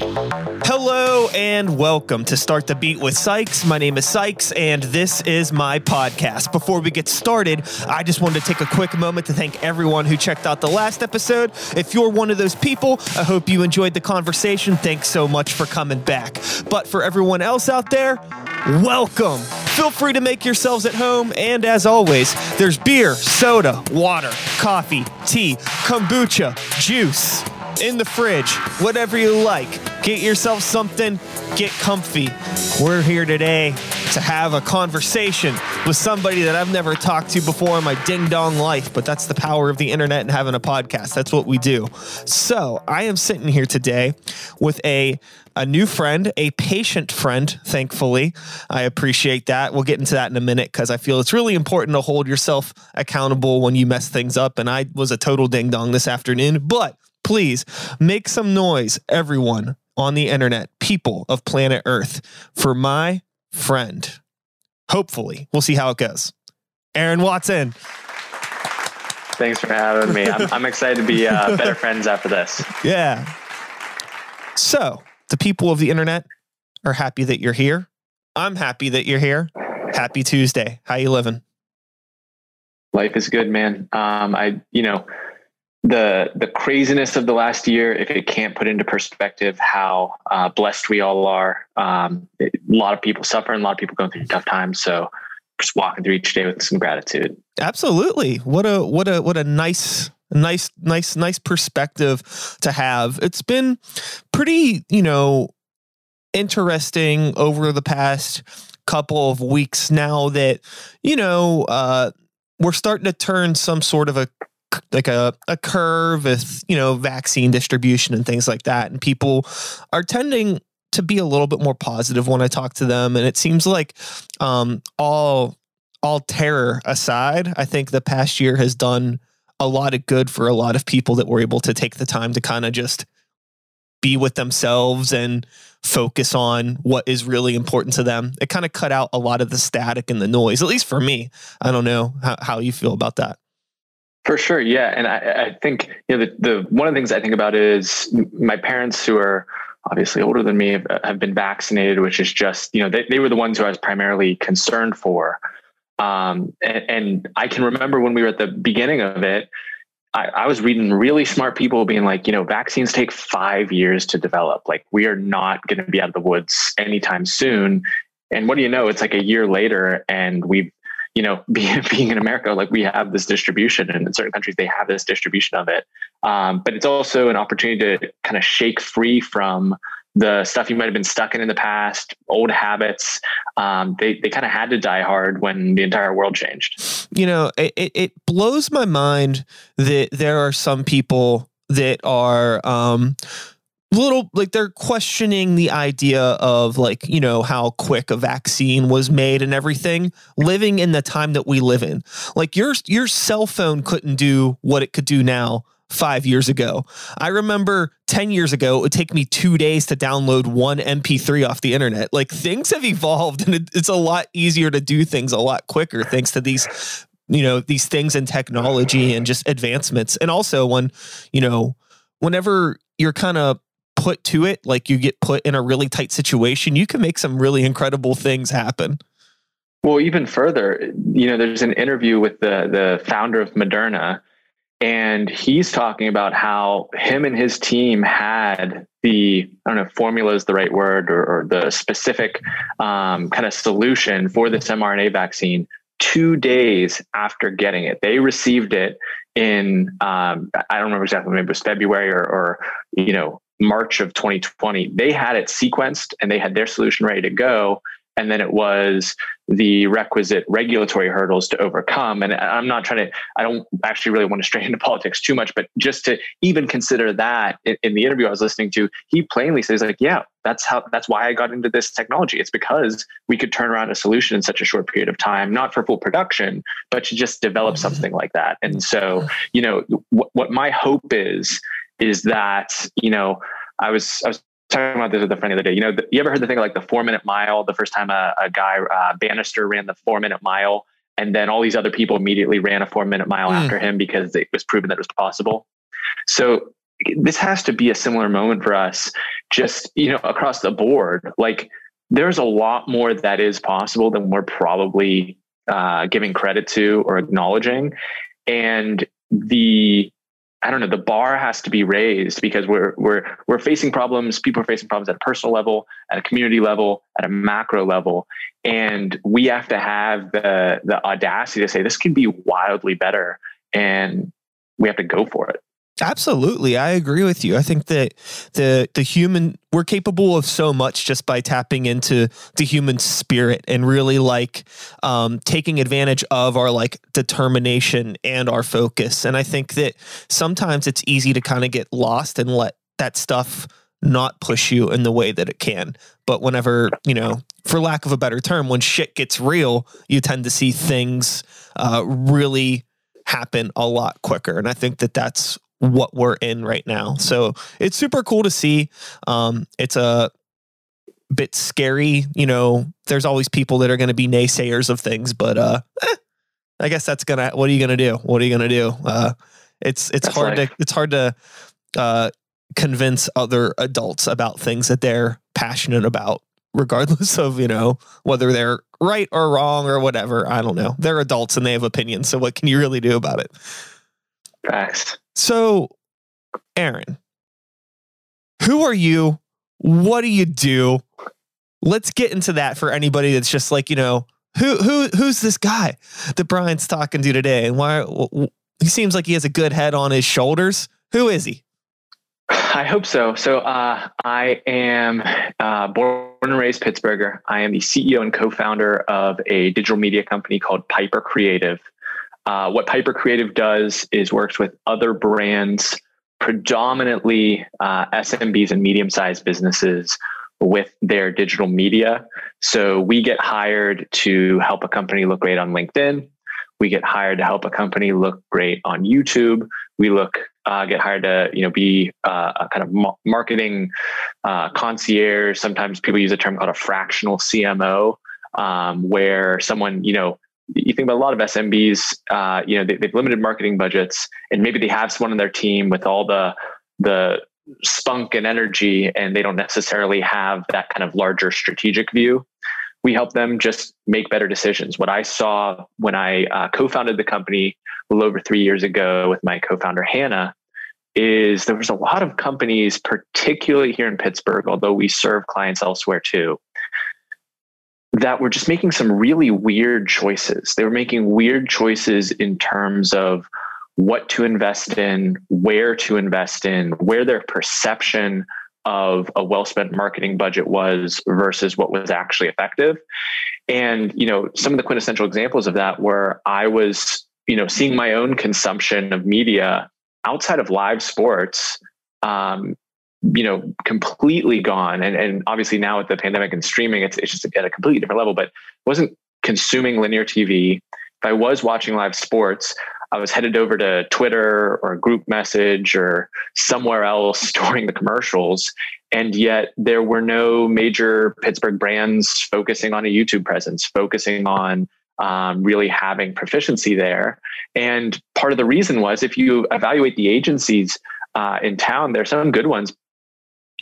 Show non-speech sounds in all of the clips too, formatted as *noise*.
Hello and welcome to Start the Beat with Sykes. My name is Sykes and this is my podcast. Before we get started, I just wanted to take a quick moment to thank everyone who checked out the last episode. If you're one of those people, I hope you enjoyed the conversation. Thanks so much for coming back. But for everyone else out there, welcome. Feel free to make yourselves at home. And as always, there's beer, soda, water, coffee, tea, kombucha, juice in the fridge, whatever you like. Get yourself something, get comfy. We're here today to have a conversation with somebody that I've never talked to before in my ding dong life, but that's the power of the internet and having a podcast. That's what we do. So I am sitting here today with a a new friend, a patient friend, thankfully. I appreciate that. We'll get into that in a minute because I feel it's really important to hold yourself accountable when you mess things up. And I was a total ding dong this afternoon, but please make some noise, everyone on the internet, people of planet Earth, for my friend. Hopefully, we'll see how it goes. Aaron Watson. Thanks for having me. I'm, I'm excited to be uh, *laughs* better friends after this. Yeah. So, the people of the internet are happy that you're here. I'm happy that you're here. Happy Tuesday. How you living? Life is good, man. Um, I, you know, the the craziness of the last year, if it can't put into perspective how uh, blessed we all are, um, it, a lot of people suffering, a lot of people going through tough times. So, just walking through each day with some gratitude. Absolutely. What a what a what a nice nice nice nice perspective to have it's been pretty you know interesting over the past couple of weeks now that you know uh we're starting to turn some sort of a like a, a curve with you know vaccine distribution and things like that and people are tending to be a little bit more positive when i talk to them and it seems like um all all terror aside i think the past year has done a lot of good for a lot of people that were able to take the time to kind of just be with themselves and focus on what is really important to them. It kind of cut out a lot of the static and the noise, at least for me. I don't know how, how you feel about that. For sure, yeah, and I, I think you know the, the one of the things I think about is my parents who are obviously older than me have, have been vaccinated, which is just you know they, they were the ones who I was primarily concerned for. Um, and, and, I can remember when we were at the beginning of it, I, I, was reading really smart people being like, you know, vaccines take five years to develop. Like, we are not going to be out of the woods anytime soon. And what do you know? It's like a year later, and we've, you know, *laughs* being, being in America, like we have this distribution, and in certain countries they have this distribution of it. Um, but it's also an opportunity to kind of shake free from the stuff you might have been stuck in in the past, old habits, um, they, they kind of had to die hard when the entire world changed. You know, it, it blows my mind that there are some people that are um, little like they're questioning the idea of like you know how quick a vaccine was made and everything living in the time that we live in like your your cell phone couldn't do what it could do now five years ago. I remember 10 years ago, it would take me two days to download one MP3 off the internet. Like things have evolved *laughs* and it's a lot easier to do things a lot quicker thanks to these, you know, these things in technology and just advancements. And also when, you know, whenever you're kind of put to it, like you get put in a really tight situation, you can make some really incredible things happen. Well, even further, you know, there's an interview with the the founder of Moderna, and he's talking about how him and his team had the I don't know formula is the right word or, or the specific um, kind of solution for this mRNA vaccine two days after getting it. They received it in um, I don't remember exactly maybe it was February or, or you know March of 2020. They had it sequenced and they had their solution ready to go and then it was the requisite regulatory hurdles to overcome. And I'm not trying to, I don't actually really want to *laughs* stray into politics too much, but just to even consider that in, in, the interview I was listening to, he plainly says like, yeah, that's how, that's why I got into this technology. It's because we could turn around a solution in such a short period of time, not for full production, but to just develop mm-hmm. something like that. And so, you know, what, what my hope is, is that, you know, I was, I was talking about this with a friend the other day. You know, the, you ever heard the thing like the four minute mile? The first time a, a guy uh, Bannister ran the four minute mile, and then all these other people immediately ran a four minute mile mm. after him because it was proven that it was possible. So this has to be a similar moment for us, just, you know, across the board. Like, there's a lot more that is possible than we're probably uh, giving credit to or acknowledging. And the I don't know, the bar has to be raised because we're we're we're facing problems. People are facing problems at a personal level, at a community level, at a macro level, and we have to have the the audacity to say this can be wildly better, and we have to go for it. Absolutely, I agree with you. I think that the the human we're capable of so much just by tapping into the human spirit and really like um, taking advantage of our like determination and our focus. And I think that sometimes it's easy to kind of get lost and let that stuff not push you in the way that it can. But whenever you know, for lack of a better term, when shit gets real, you tend to see things uh, really happen a lot quicker. And I think that that's what we're in right now. So it's super cool to see. Um, it's a bit scary, you know. There's always people that are going to be naysayers of things, but uh, eh, I guess that's gonna. What are you gonna do? What are you gonna do? Uh, it's it's that's hard life. to it's hard to uh, convince other adults about things that they're passionate about, regardless of you know whether they're right or wrong or whatever. I don't know. They're adults and they have opinions. So what can you really do about it? Facts. So, Aaron, who are you? What do you do? Let's get into that for anybody that's just like, you know, who who who's this guy that Brian's talking to today and why he seems like he has a good head on his shoulders. Who is he? I hope so. So uh, I am uh, born and raised Pittsburgher. I am the CEO and co-founder of a digital media company called Piper Creative. Uh, what Piper Creative does is works with other brands, predominantly uh, SMBs and medium sized businesses with their digital media. So we get hired to help a company look great on LinkedIn. We get hired to help a company look great on YouTube. We look uh, get hired to you know be uh, a kind of marketing uh, concierge. Sometimes people use a term called a fractional CMO, um, where someone you know you think about a lot of SMBs, uh, you know, they, have limited marketing budgets, and maybe they have someone on their team with all the the spunk and energy, and they don't necessarily have that kind of larger strategic view. We help them just make better decisions. What I saw when I uh, co-founded the company a little over three years ago with my co-founder Hannah is there was a lot of companies, particularly here in Pittsburgh, although we serve clients elsewhere too, that were just making some really weird choices. They were making weird choices in terms of what to invest in, where to invest in, where their perception of a well spent marketing budget was versus what was actually effective. And, you know, some of the quintessential examples of that were I was, you know, seeing my own consumption of media outside of live sports um, you know completely gone. And and obviously now with the pandemic and streaming it's it's just at a completely different level but wasn't consuming linear tv if i was watching live sports i was headed over to twitter or group message or somewhere else *laughs* storing the commercials. And yet there were no major pittsburgh brands focusing on a youtube presence focusing on um, really having proficiency there. And part of the reason was if you evaluate the agencies uh, in town, there's some good ones,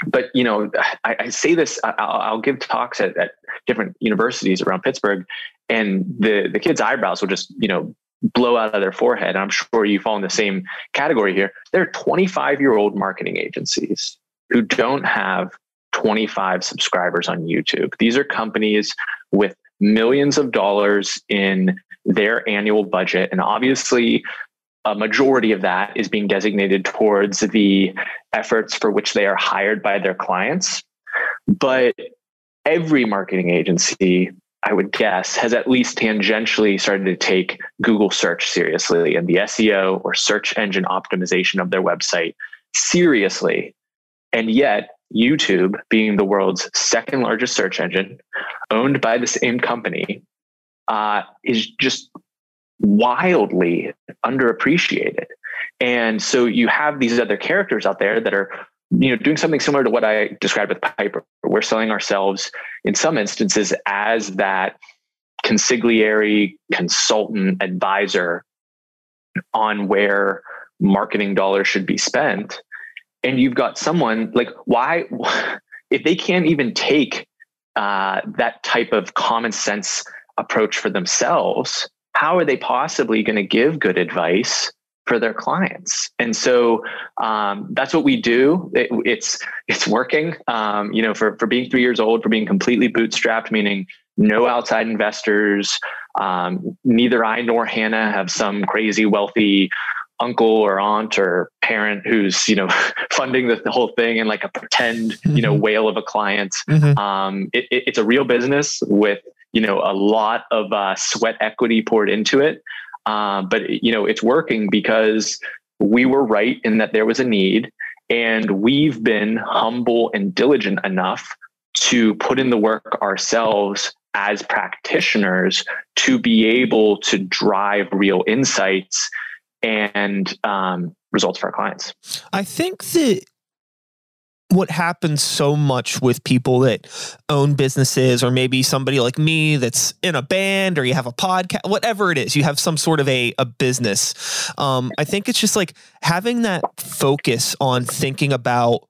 but you know, I, I say this. I'll, I'll, give talks at, at different universities around Pittsburgh, and the the kids' eyebrows will just you know blow out of their forehead. And I'm sure you fall in the same category here. There are 25 year old marketing agencies who don't have 25 subscribers on YouTube. These are companies with millions of dollars in their annual budget, and obviously a majority of that is being designated towards the efforts for which they are hired by their clients. But every marketing agency, I would guess, has at least tangentially started to take Google search seriously and the SEO or search engine optimization of their website seriously. And yet, YouTube, being the world's second largest search engine, owned by the same company, uh, is just wildly underappreciated. And so you have these other characters out there that are you know doing something similar to what I described with Piper. We're selling ourselves in some instances as that consigliere consultant advisor on where marketing dollars should be spent and you've got someone like why *laughs* if they can't even take uh, that type of common sense approach for themselves how are they possibly going to give good advice for their clients and so um, that's what we do it, it's it's working um, you know for, for being three years old for being completely bootstrapped meaning no outside investors um, neither i nor hannah have some crazy wealthy uncle or aunt or parent who's you know *laughs* funding the, the whole thing and like a pretend mm-hmm. you know mm-hmm. whale of a client mm-hmm. um, it, it, it's a real business with you know a lot of uh, sweat equity poured into it uh, but you know it's working because we were right in that there was a need and we've been humble and diligent enough to put in the work ourselves as practitioners to be able to drive real insights and um, results for our clients. I think that what happens so much with people that own businesses or maybe somebody like me that's in a band or you have a podcast whatever it is you have some sort of a, a business. Um, i think it's just like having that focus on thinking about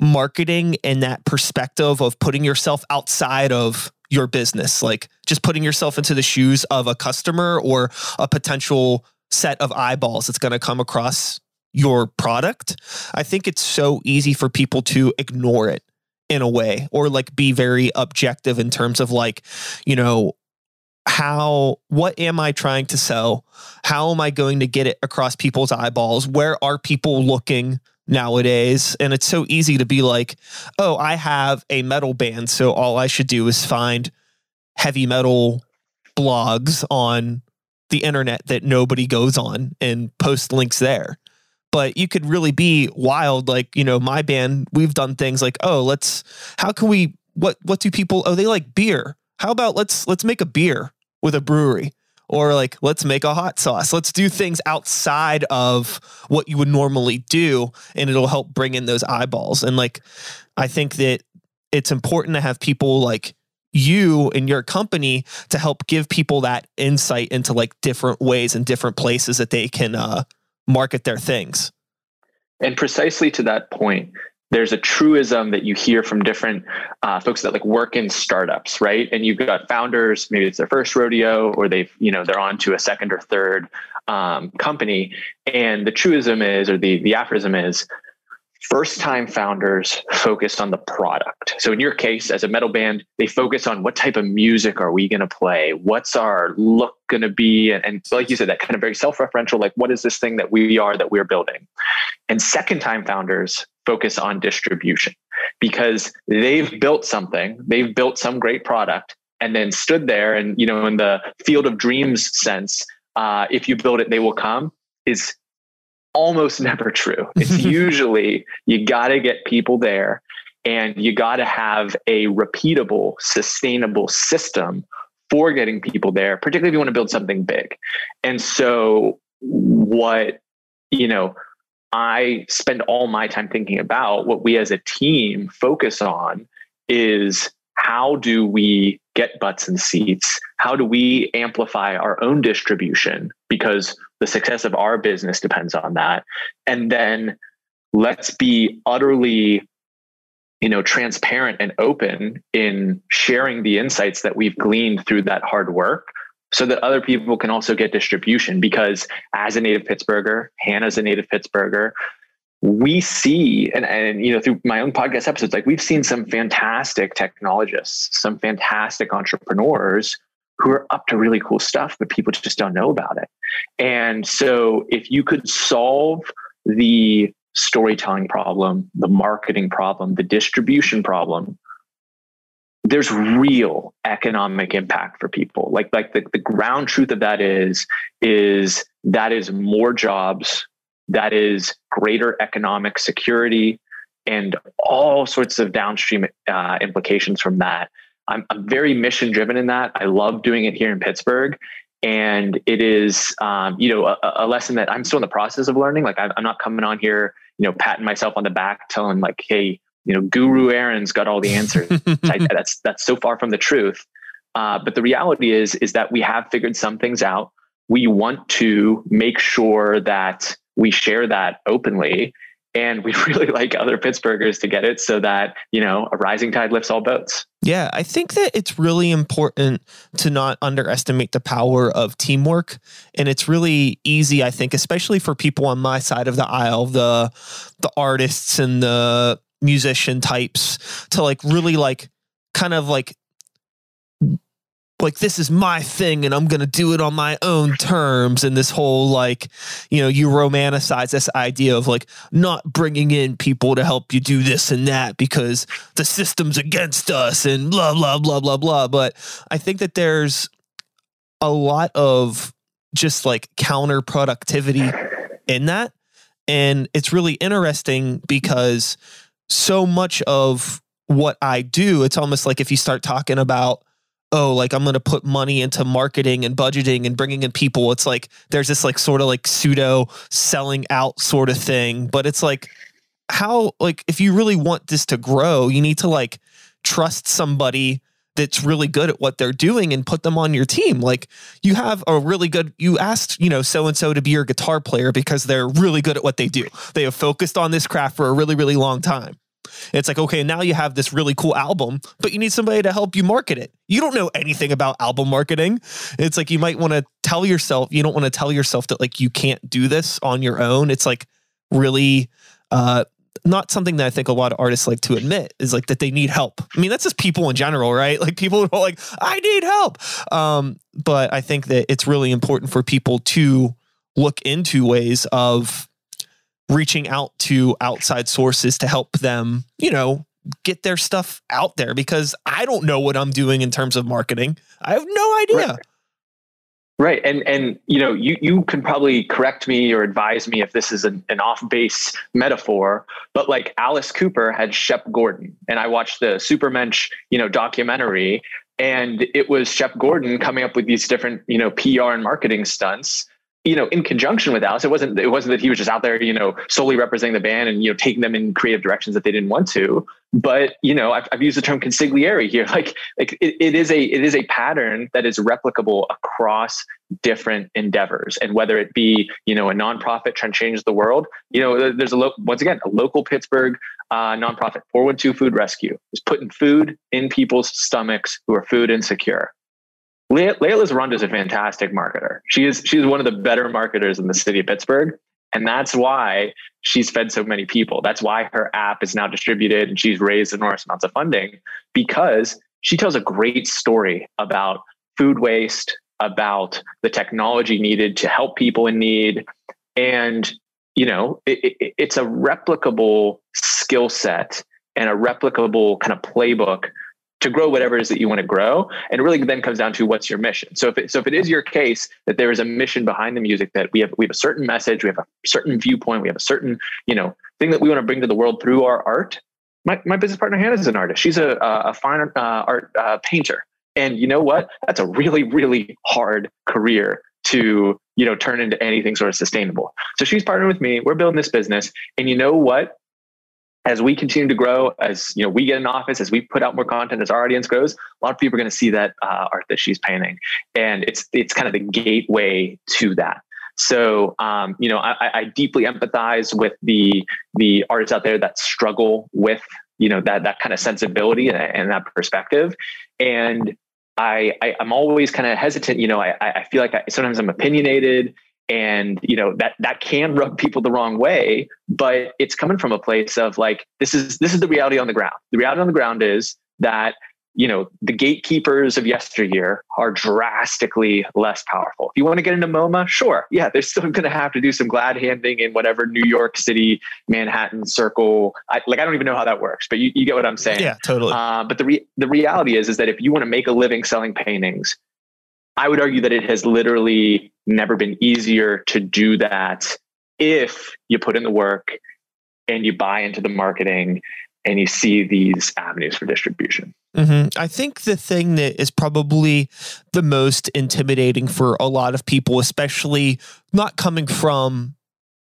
marketing and that perspective of putting yourself outside of your business like just putting yourself into the shoes of a customer or a potential set of eyeballs that's going to come across your product, I think it's so easy for people to ignore it in a way or like be very objective in terms of like, you know, how what am I trying to sell? How am I going to get it across people's eyeballs? Where are people looking nowadays? And it's so easy to be like, "Oh, I have a metal band, so all I should do is find heavy metal blogs on the internet that nobody goes on and post links there. But you could really be wild. Like, you know, my band, we've done things like, oh, let's, how can we, what, what do people, oh, they like beer. How about let's, let's make a beer with a brewery or like, let's make a hot sauce. Let's do things outside of what you would normally do. And it'll help bring in those eyeballs. And like, I think that it's important to have people like, you and your company to help give people that insight into like different ways and different places that they can uh, market their things. And precisely to that point, there's a truism that you hear from different uh, folks that like work in startups, right? And you've got founders, maybe it's their first rodeo, or they've you know they're on to a second or third um, company. And the truism is, or the the aphorism is, first time founders focused on the product. So in your case, as a metal band, they focus on what type of music are we going to play? What's our look going to be? And, and like you said, that kind of very self-referential, like what is this thing that we are that we're building? And second time founders focus on distribution because they've built something, they've built some great product and then stood there and, you know, in the field of dreams sense, uh, if you build it, they will come is almost *laughs* never true. It's *laughs* usually you got to get people there and you got to have a repeatable, sustainable system for getting people there, particularly if you want to build something big. And so, what, you know, I spend all my time thinking about, what we as a team focus on is how do we get butts and seats? How do we amplify our own distribution? Because the success of our business depends on that. And then let's be utterly you know transparent and open in sharing the insights that we've gleaned through that hard work so that other people can also get distribution because as a native pittsburgher hannah's a native pittsburgher we see and, and you know through my own podcast episodes like we've seen some fantastic technologists some fantastic entrepreneurs who are up to really cool stuff but people just don't know about it and so if you could solve the storytelling problem the marketing problem the distribution problem there's real economic impact for people like like the, the ground truth of that is is that is more jobs that is greater economic security and all sorts of downstream uh, implications from that. I'm, I'm very mission driven in that. I love doing it here in Pittsburgh. And it is, um, you know, a, a, lesson that I'm still in the process of learning. Like I'm, I'm not coming on here, you know, patting myself on the back, telling like, "Hey, you know, Guru Aaron's got all the answers." *laughs* I, that's that's so far from the truth. Uh, but the reality is, is that we have figured some things out. We want to make sure that we share that openly and we *laughs* really like other Pittsburghers to get it so that, you know, a rising tide lifts all boats. Yeah, I think that it's really important to not underestimate the power of teamwork. And it's really easy, I think, especially for people on my side of the aisle, the the artists and the musician types, to like really like kind of like like this is my thing and I'm to do it on my own terms. And this whole like you know you romanticize this idea of like not bringing in people to help you do this and that because the system's against us and blah blah blah blah blah. But I think that there's a lot of just like counterproductivity in that. And it's really interesting because so much of what I do it's almost like if you start talking about oh, like I'm going to put money into marketing and budgeting and bringing in people. It's like there's this like sort of like pseudo selling out sort of thing. But it's like, how, like, if you really want this to grow, you need to like trust somebody that's really good at what they're doing and put them on your team. Like you have a really good, you asked, you know, so and so to be your guitar player because they're really good at what they do. They have focused on this craft for a really, really long time. It's like, okay, now you have this really cool album, but you need somebody to help you market it. You don't know anything about album marketing. It's like you might want to tell yourself, you don't want to tell yourself that like you can't do this on your own. It's like really uh not something that I think a lot of artists like to admit is like that they need help. I mean, that's just people in general, right? *laughs* Like people are like, I need help. Um, but I think that it's really important for people to look into ways of reaching out to outside sources to help them, you know, get their stuff out there because I don't know what I'm doing in terms of marketing. I have no idea. Right. Right. And and you know, you you can probably correct me or advise me if this is an, an off-base metaphor, but like Alice Cooper had Shep Gordon. And I watched the Supermensch, you know, documentary, and it was Shep Gordon coming up with these different, you know, PR and marketing stunts you know, in conjunction with Alice, it wasn't it wasn't that he was just out there, you know, solely representing the band and you know taking them in creative directions that they didn't want to. But you know, I've, I've used the term consigliere here. *laughs* Like, like it, it is a it is a pattern that is replicable across different endeavors, and whether it be you know a nonprofit trying to change the world, you know, there's a lo- once again a local Pittsburgh uh, nonprofit, 412 Food Rescue, is putting food in people's stomachs who are food insecure. Leah Lizarondo is a fantastic marketer. She is she's one of the better marketers in the city of Pittsburgh. And that's why she's fed so many people. That's why her app is now distributed and she's raised enormous amounts of funding because she tells a great story about food waste, about the technology needed to help people in need. And, you know, it, it, it's a replicable skill set and a replicable kind of playbook to grow whatever it is that you want to grow. And really then comes down to what's your mission. So if it, so if it is your case that there is a mission behind the music that we have we have a certain message, we have a certain viewpoint, we have a certain you know thing that we want to bring to the world through our art. My my business partner Hannah is an artist. She's a a fine uh, art uh, painter, and you know what? That's a really really hard career to you know turn into anything sort of sustainable. So she's partnering with me. We're building this business, and you know what? As we continue to grow, as you know, we get an office, as we put out more content, as our audience grows, a lot of people are going to see that uh, art that she's painting, and it's it's kind of the gateway to that. So, um, you know, I, I, deeply empathize with the the artists out there that struggle with you know that that kind of sensibility and, and that perspective, and I, I am always kind of hesitant. You know, I I feel like I, sometimes I'm opinionated and you know that that can rub *laughs* people the wrong way but it's coming from a place of like this is this is the reality on the ground. The reality on the ground is that you know the gatekeepers of yesteryear are drastically less powerful. If you want to get into moma sure. Yeah they're still *laughs* going to have to do some glad handing in whatever new york city manhattan circle. I, like i don't even know how that works but you, you get what i'm saying. Yeah totally. Uh, but the, re- the reality is is that if you want to make a living selling paintings I would argue that it has literally never been easier to do that if you put in the work and you buy into the marketing and you see these avenues for distribution. Mm-hmm. I think the thing that is probably the most intimidating for a lot of people, especially not coming from,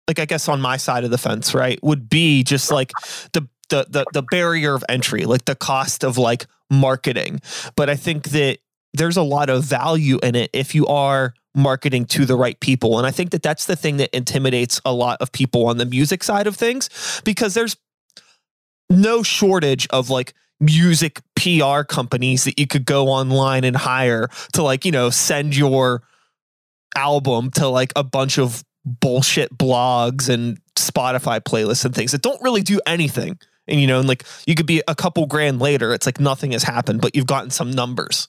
like, I guess on my side of the fence, right, would be just like the the the, the barrier of entry, like the cost of like marketing. But I think that there's a lot of value in it if you are marketing to the right people. And I think that that's the thing that intimidates a lot of people on the music side of things because there's no shortage of like music PR companies that you could go online and hire to like, you know, send your album to like a bunch of bullshit blogs and Spotify playlists and things that don't really do anything. And you know, and like you could be a couple grand later, it's like nothing has happened, but you've gotten some numbers.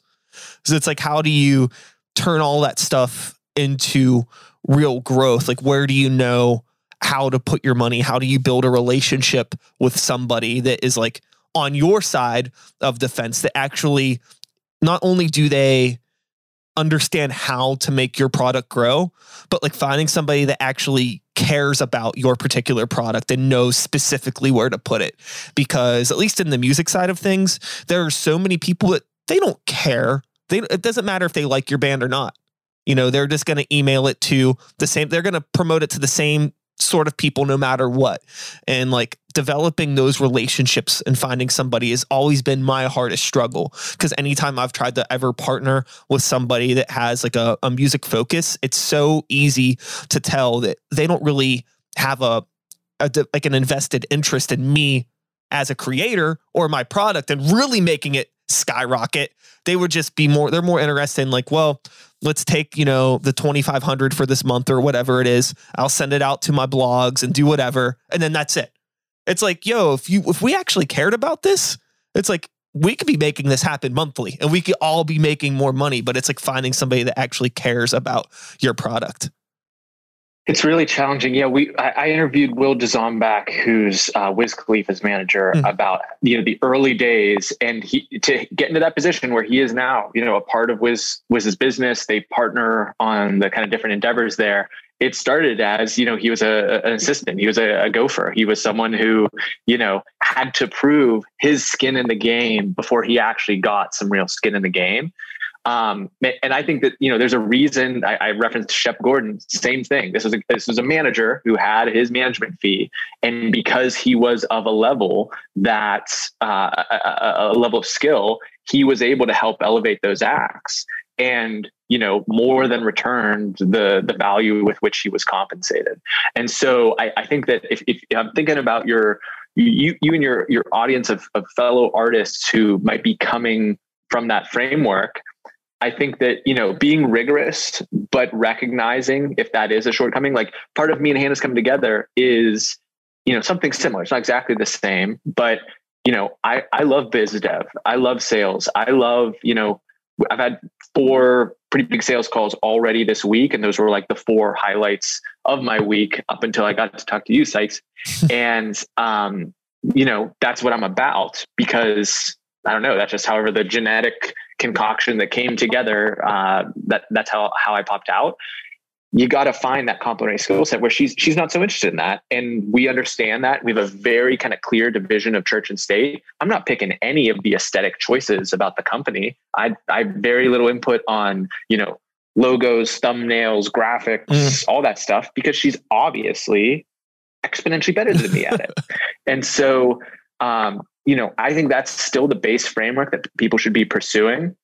So it's like, how do you turn all that stuff into real growth? Like, where do you know how to put your money? How do you build a relationship with somebody that is like on your side of the fence that actually not only do they understand how to make your product grow, but like finding somebody that actually cares about your particular product and knows specifically where to put it. Because at least in the music side of things, there are so many people that they don't care. They, it doesn't matter if they like your band or not. You know, they're just going to email it to the same, they're going to promote it to the same sort of people no matter what. And like developing those relationships and finding somebody has always been my hardest struggle. Because anytime I've tried to ever partner with somebody that has like a, a music focus, it's so easy to tell that they don't really have a, a like an invested interest in me as a creator or my product and really making it skyrocket. They would just be more, they're more interested in like, well, let's take, you know, the 2500 for this month or whatever it is. I'll send it out to my blogs and do whatever. And then that's it. It's like, yo, if you, if we actually cared about this, it's like, we could be making this happen monthly and we could all be making more money, but it's like finding somebody that actually cares about your product. It's really challenging. Yeah, we I, I interviewed Will Dzombak, who's uh, Wiz Khalifa's manager, mm. about you know the early days, and he to get into that position where he is now, you know, a part of Wiz Wiz's business. They partner on the kind of different endeavors there. It started as you know he was a, an assistant, he was a, a gopher, he was someone who you know had to prove his skin in the game before he actually got some real skin in the game. Um, and I think that you know there's a reason I, I, referenced Shep Gordon. Same thing. This was a, this was a manager who had his management fee, and because he was of a level that uh, a, a level of skill, he was able to help elevate those acts, and you know more than returned the the value with which he was compensated. And so I, I think that if, if I'm thinking about your you you and your your audience of, of fellow artists who might be coming from that framework I think that, you know, being rigorous, but recognizing if that is a shortcoming, like part of me and Hannah's coming together is, you know, something similar. It's not exactly the same, but, you know, I, I love biz dev. I love sales. I love, you know, I've had four pretty big sales calls already this week. And those were like the four highlights of my week up until I got to talk to you, Sykes. *laughs* and, um, you know, that's what I'm about because I don't know. That's just however the genetic concoction that came together. Uh, that that's how how I popped out. You got to find that complementary skill set where she's she's not so interested in that, and we understand that. We have a very kind of clear division of church and state. I'm not picking any of the aesthetic choices about the company. I I have very little input on you know logos, thumbnails, graphics, mm. all that stuff because she's obviously exponentially better than me at it. *laughs* And so um, you know, I think that's still the base framework that people should be pursuing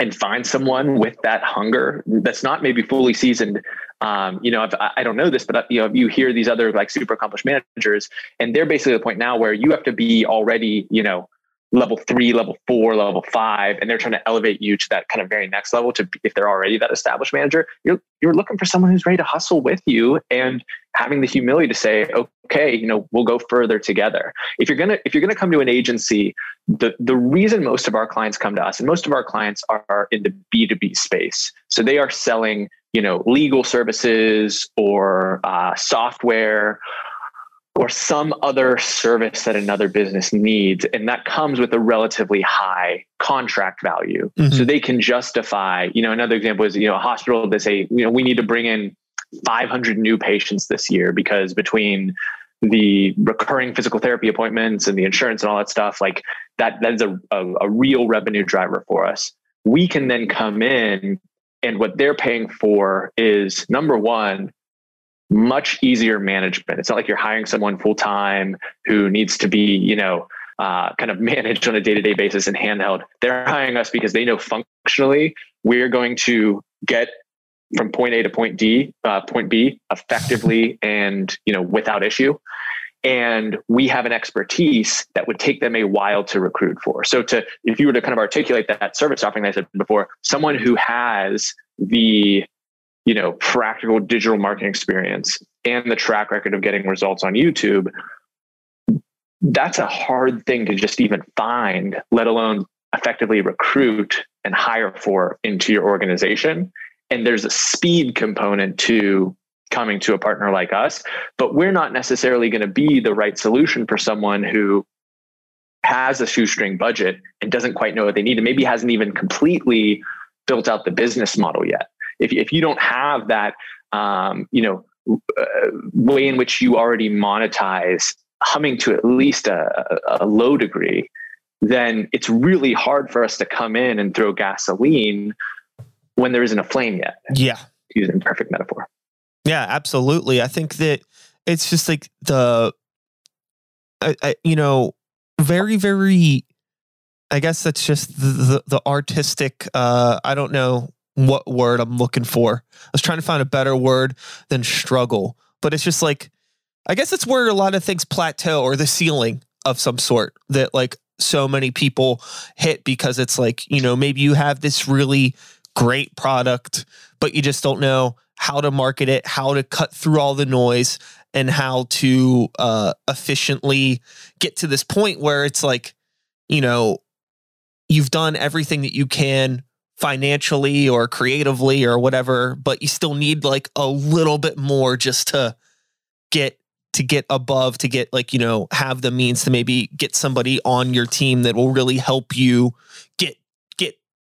and find someone with that hunger that's not maybe fully seasoned. Um, you know, if, I don't know this, but uh, you know, you hear these other like super accomplished managers, and they're basically the point now where you have to be already, you know, level three, level four, level five, and they're trying to elevate you to that kind of very next level. To if they're already that established manager, you're you're looking for someone who's ready to hustle with you and having the humility to say, okay, you know, we'll go further together. If you're gonna if you're gonna come to an agency, the the reason most of our clients come to us, and most of our clients are in the B two B space, so they are selling you know legal services or uh, software or some other service that another business needs. And that comes with a relatively high contract value. Mm-hmm. So they can justify, you know, another example is, you know, a hospital, they say, you know, we need to bring in 500 new patients this year because between the recurring physical therapy appointments and the insurance and all that stuff, like that, that is a, a, a real revenue driver for us. We can then come in and what they're paying for is number one, much easier management. It's not like you're hiring someone full time who needs to be, you know, uh, kind of *laughs* managed on a day to day basis and handheld. They're hiring us because they know functionally we're going to get from point A to point D, uh, point B effectively and, you know, without issue. And we have an expertise that would take them a while to recruit for. So to, if you were to kind of articulate that service offering that I said before, someone who has the, you know, practical digital marketing experience and the track record of getting results on YouTube, that's a hard thing to just even find, let alone effectively recruit and hire for into your organization. And there's a speed component to coming to a partner like us, but we're not necessarily going to be the right solution for someone who has a shoestring budget and doesn't quite know what they need and maybe hasn't even completely built out the business model yet. If, if you don't have that, um, you know, uh, way in which you already monetize humming to at least a, a low degree, then it's really hard for us to come in and throw gasoline when there isn't a flame yet. Yeah. Using perfect metaphor. Yeah, absolutely. I think that it's just like the, I, I, you know, very, very, I guess that's just the, the, the artistic, uh, I don't know what word I'm looking for. I was trying to find a better word than struggle, but it's just like, I guess it's where a lot of things plateau or the ceiling of some sort that like so many people hit because it's like, you know, maybe you have this really great product, but you just don't know how to market it, how to cut through all the noise, and how to uh, efficiently get to this point where it's like, you know, you've done everything that you can financially or creatively or whatever, but you still need like a little bit more just to get to get above to get like you know have the means to maybe get somebody on your team that will really help you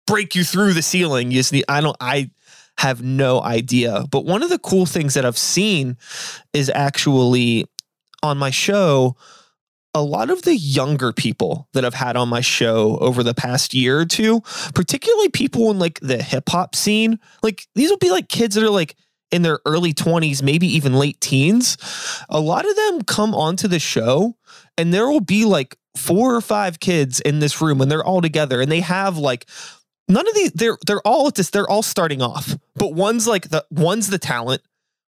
break you through the ceiling. You just need i don't i have no idea. But one of the cool things that i've seen is actually on my show a lot of the younger people that I've had on my show over the past year or two, particularly people in like the hip hop scene, like these will be like kids that are like in their early 20s, maybe even late teens, a lot of them come onto the show and there will be like four or five kids in this room and they're all together and they have like none of these they're they're all at this they're all starting off but one's like the one's the talent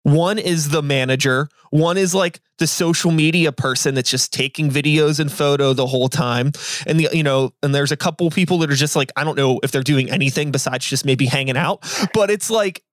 one is the manager one is like the social media person that's just taking videos and photo the whole time. And the you know and there's a couple people that are just like i don't know if they're doing anything besides just maybe hanging out but it's like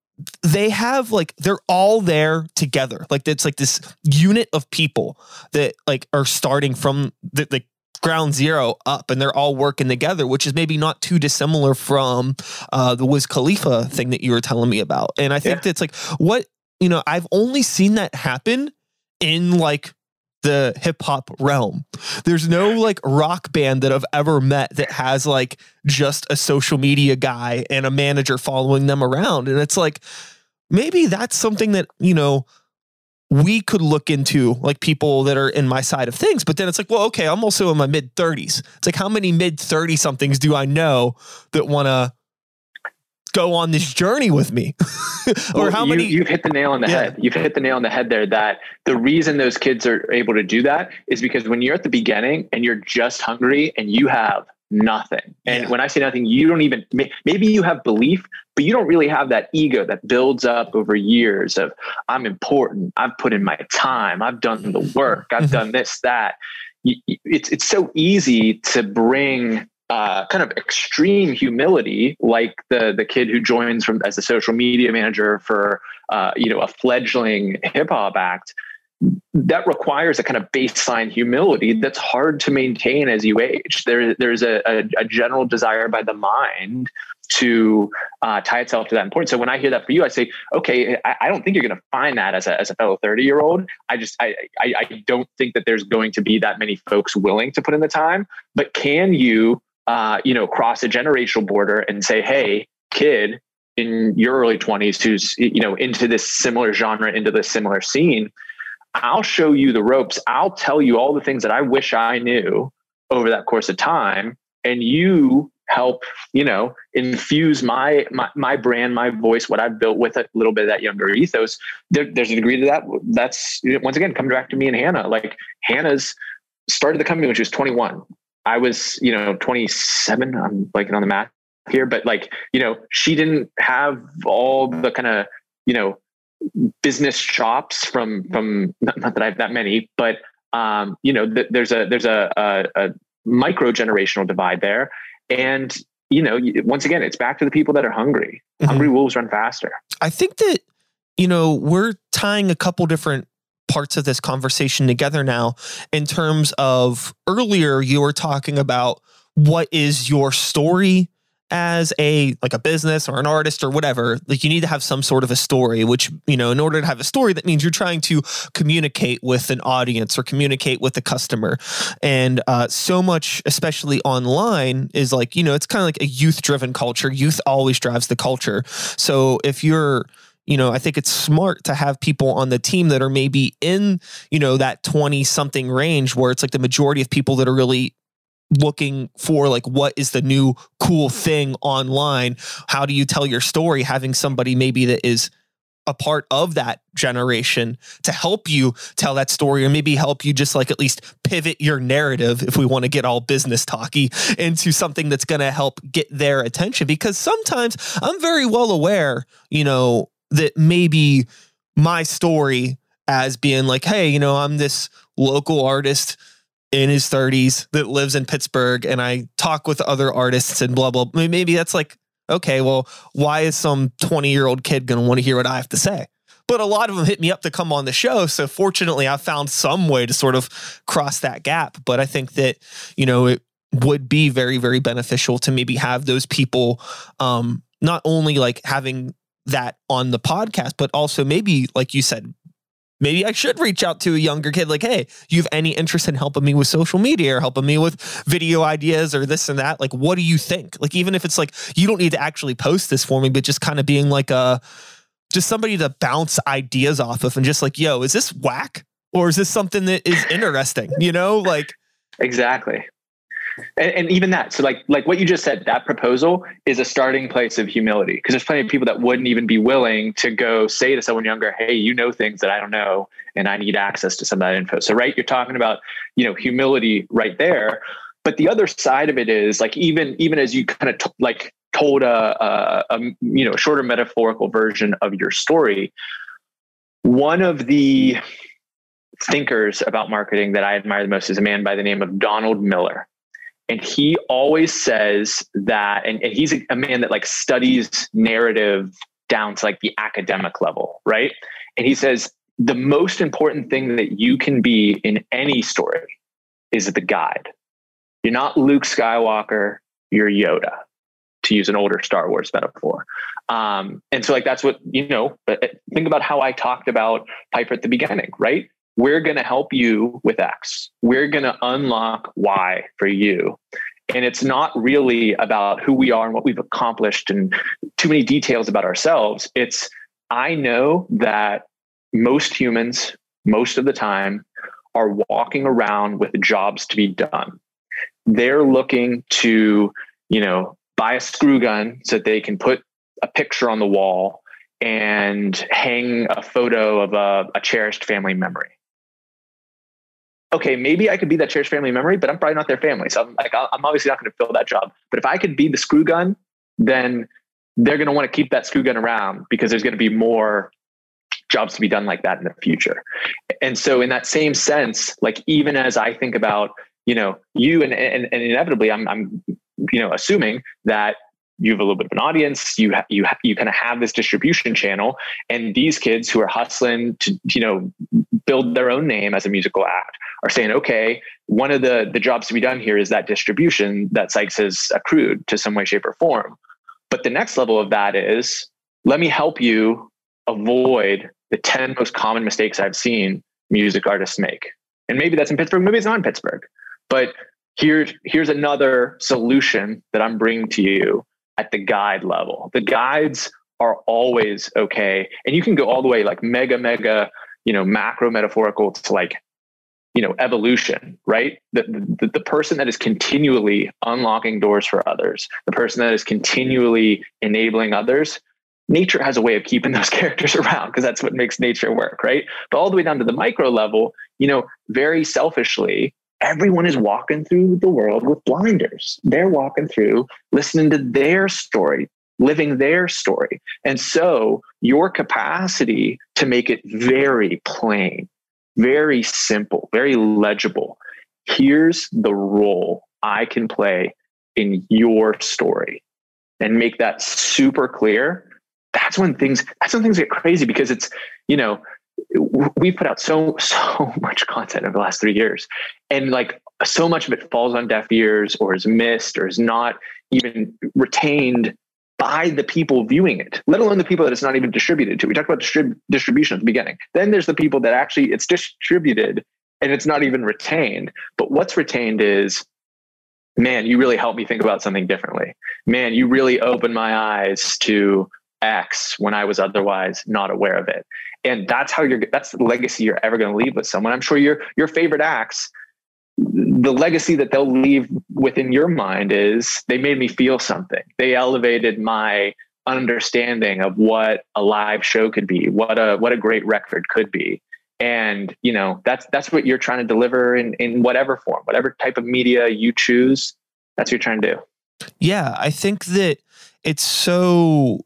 they have like they're all there together. Like it's like this unit of people that like are starting from the, the ground zero up and they're all working together which is maybe not too dissimilar from uh the wiz khalifa thing that you were telling me about and i think yeah. that's like what you know i've only seen that happen in like the hip hop realm. There's no like rock band that I've ever met that has like just a social media guy and a manager following them around. And it's like, maybe that's something that, you know, we could look into like people that are in my side of things. But then it's like, well, okay, I'm also in my mid 30s. It's like, how many mid 30 somethings do I know that want to go on this journey with me *laughs* or well, how many you, have hit the nail on the yeah. head you've hit the nail on the head there that the reason those kids are able to do that is because when you're at the beginning and you're just hungry and you have nothing. And yeah. when i say nothing you don't even maybe you have belief but you don't really have that ego that builds up over years of i'm important. I've put in my time. I've done the work. I've mm-hmm. done this that. It's it's so easy to bring uh, kind of extreme humility, like the the kid who joins from as a social media manager for uh, you know a fledgling hip hop act, that requires a kind of baseline humility that's hard to maintain as you age. There, there's a, a, a general desire by the mind to uh, tie itself to that importance. So when I hear that for you, I say, okay, I, I don't think you're going to find that as a, as a fellow 30 year old. I just, I, I, I don't think that there's going to be that many folks willing to put in the time, but can you uh, you know, cross a generational border and say, hey, kid in your early 20s who's, you know, into this similar genre, into this similar scene, I'll show you the ropes. I'll tell you all the things that I wish I knew over that course of time. And you help, you know, infuse my, my, my brand, my voice, what I've built with a little bit of that younger ethos. There, there's a degree to that. That's once again, come back to me and Hannah. Like Hannah's started the company when she was 21. I was, you know, 27. I'm blanking on the math here, but like, you know, she didn't have all the kind of, you know, business chops from from not, not that I have that many, but um, you know, th- there's a there's a, a, a micro generational divide there, and you know, once again, it's back to the people that are hungry. Mm-hmm. Hungry wolves run faster. I think that you know we're tying a couple different parts of this conversation together now in terms of earlier you were talking about what is your story as a like a business or an artist or whatever like you need to have some sort of a story which you know in order to have a story that means you're trying to communicate with an audience or communicate with the customer. And uh, so much especially online is like you know it's kind of like a youth driven culture. Youth always drives the culture. So if you're you know, I think it's smart to have people on the team that are maybe in, you know, that 20 something range where it's like the majority of people that are really looking for like what is the new cool thing online? How do you tell your story? Having somebody maybe that is a part of that generation to help you tell that story or maybe help you just like at least pivot your narrative if we want to get all business talky into something that's going to help get their attention. Because sometimes I'm very well aware you know that maybe my story as being like hey you know I'm this local artist in his 30s that lives in Pittsburgh and I talk with other artists and blah blah. Maybe that's like okay, well, why is some 20 year old kid going to want to hear what I have to say? But a lot of them hit me up to come on the show. So fortunately, I found some way to sort of cross that gap. But I think that, you know, it would be very, very beneficial to maybe have those people um, not only like having that on the podcast, but also maybe, like you said, maybe I should reach out to a younger kid like, hey, you have any interest in helping me with social media or helping me with video ideas or this and that? Like, what do you think? Like, even if it's like, you don't need to actually post this for me, but just kind of being like a, just somebody to bounce ideas off of and just like, yo, is this whack? Or is this something that is interesting? You know, like, exactly and, and, even that so like like what you just said that proposal is a starting place of humility because there's plenty of people that wouldn't even be willing to go say to someone younger hey you know things that i don't know and i need access to some of that info so right you're talking about you know humility right there but the other side of it is like even even as you kind of t- like told a, a, a you know shorter metaphorical version of your story one of the thinkers about marketing that I admire the most is a man by the name of Donald Miller. And he always says that, and, and he's a, a man that like studies narrative down to like the academic level, right? And he says the most important thing that you can be in any story is the guide. You're not Luke Skywalker, you're Yoda, to use an older Star Wars metaphor. Um, and so, like, that's what, you know, but think about how I talked about Piper at the beginning, right? We're going to help you with X. We're going to unlock Y for you. And it's not really about who we are and what we've accomplished and too many details about ourselves. It's, I know that most humans, most of the time, are walking around with jobs to be done. They're looking to, you know, buy a screw gun so that they can put a picture on the wall and hang a photo of a, a cherished family memory okay, maybe I could be that cherished family memory, but I'm probably not their family. So I'm like, I'm obviously not going to fill that job. But if I could be the screw gun, then they're going to want to keep that screw gun around because there's going to be more jobs to be done like that in the future. And so in that same sense, like even as I think about, you know, you and, and, and inevitably I'm, I'm, you know, assuming that you have a little bit of an audience you ha- you ha- you kind of have this distribution channel and these kids who are hustling to you know build their own name as a musical act are saying okay one of the the jobs to be done here is that distribution that Sykes has accrued to some way shape or form. But the next level of that is let me help you avoid the 10 most common mistakes I've seen music artists make. And maybe that's in Pittsburgh maybe it's not in Pittsburgh. But here's here's another solution that I'm bringing to you at the guide level. The guides are always okay. And you can go all the way like mega, mega, you know, macro metaphorical to like, you know, evolution, right? The, the, the person that is continually unlocking doors for others, the person that is continually enabling others, nature has a way of keeping *laughs* those characters around because that's what makes nature work, right? But all the way down to the micro level, you know, very selfishly, everyone is walking through the world with blinders. They're walking through, listening to their story, living their story. And so your capacity to make it very plain, very simple, very legible. Here's the role I can play in your story and make that super clear. That's when things that's when things get crazy because it's, you know, we put out so *laughs* so much content over the last three years. And like so much of it falls on deaf ears or is missed or is not even retained by the people viewing it let alone the people that it's not even distributed to. We talked about distrib- distribution at the beginning. Then there's the people that actually it's distributed and it's not even retained. But what's retained is man you really helped me think about something differently. Man you really opened my eyes to x when i was otherwise not aware of it. And that's how you're that's the legacy you're ever going to leave with someone. I'm sure your your favorite acts the legacy that they'll leave within your mind is they made me feel something. They elevated my understanding of what a live show could be what a what a great record could be. And you know that's that's what you're trying to deliver in in whatever form whatever type of media you choose that's what you're trying to do. Yeah i think that it's so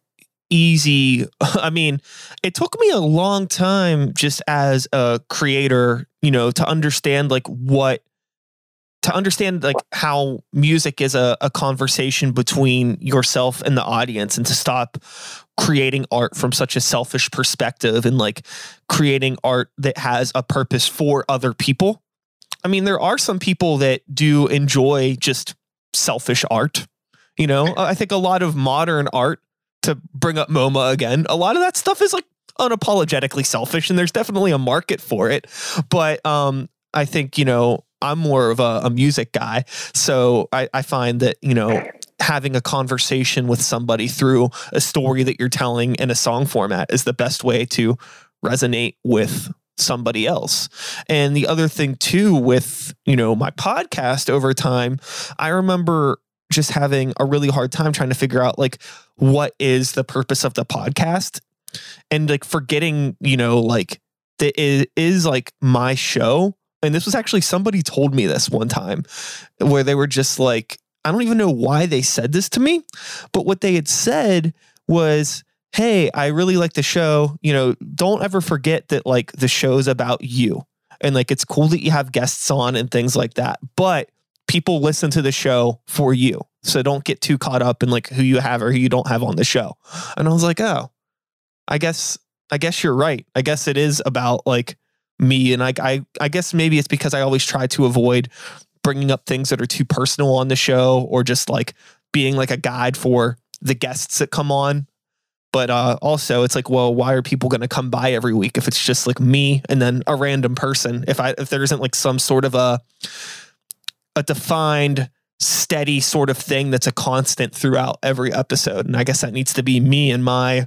easy. *laughs* I mean, it took me a long time just as a creator, you know, to understand like what to understand like how music is a, a conversation between yourself and the audience and to stop creating art from such a selfish perspective and like creating art that has a purpose for other people. I mean, there are some people that do enjoy just selfish art. You know, I think a lot of modern art to bring up MoMA again, a lot of that stuff is like unapologetically selfish, and there's definitely a market for it. But um, I think you know I'm more of a, a music guy, so I, I find that you know having a conversation with somebody through a story that you're telling in a song format is the best way to resonate with somebody else. And the other thing too with, you know, my podcast over time, I remember just having a really hard time trying to figure out like what is the purpose of the podcast and like forgetting, you know, like that it is like my show. And this was actually somebody told me this one time where they were just like, I don't even know why they said this to me, but what they had said was, Hey, I really like the show. You know, don't ever forget that like the show's about you. And like it's cool that you have guests on and things like that. But people listen to the show for you. So don't get too caught up in like who you have or who you don't have on the show. And I was like, oh, I guess I guess you're right. I guess it is about like me and I I I guess maybe it's because I always try to avoid bringing up things that are too personal on the show or just like being like a guide for the guests that come on. But uh, also, it's like, well, why are people going to come by every week if it's just like me and then a random person? If I if there isn't like some sort of a a defined steady sort of thing that's a constant throughout every episode. And I guess that needs to be me and my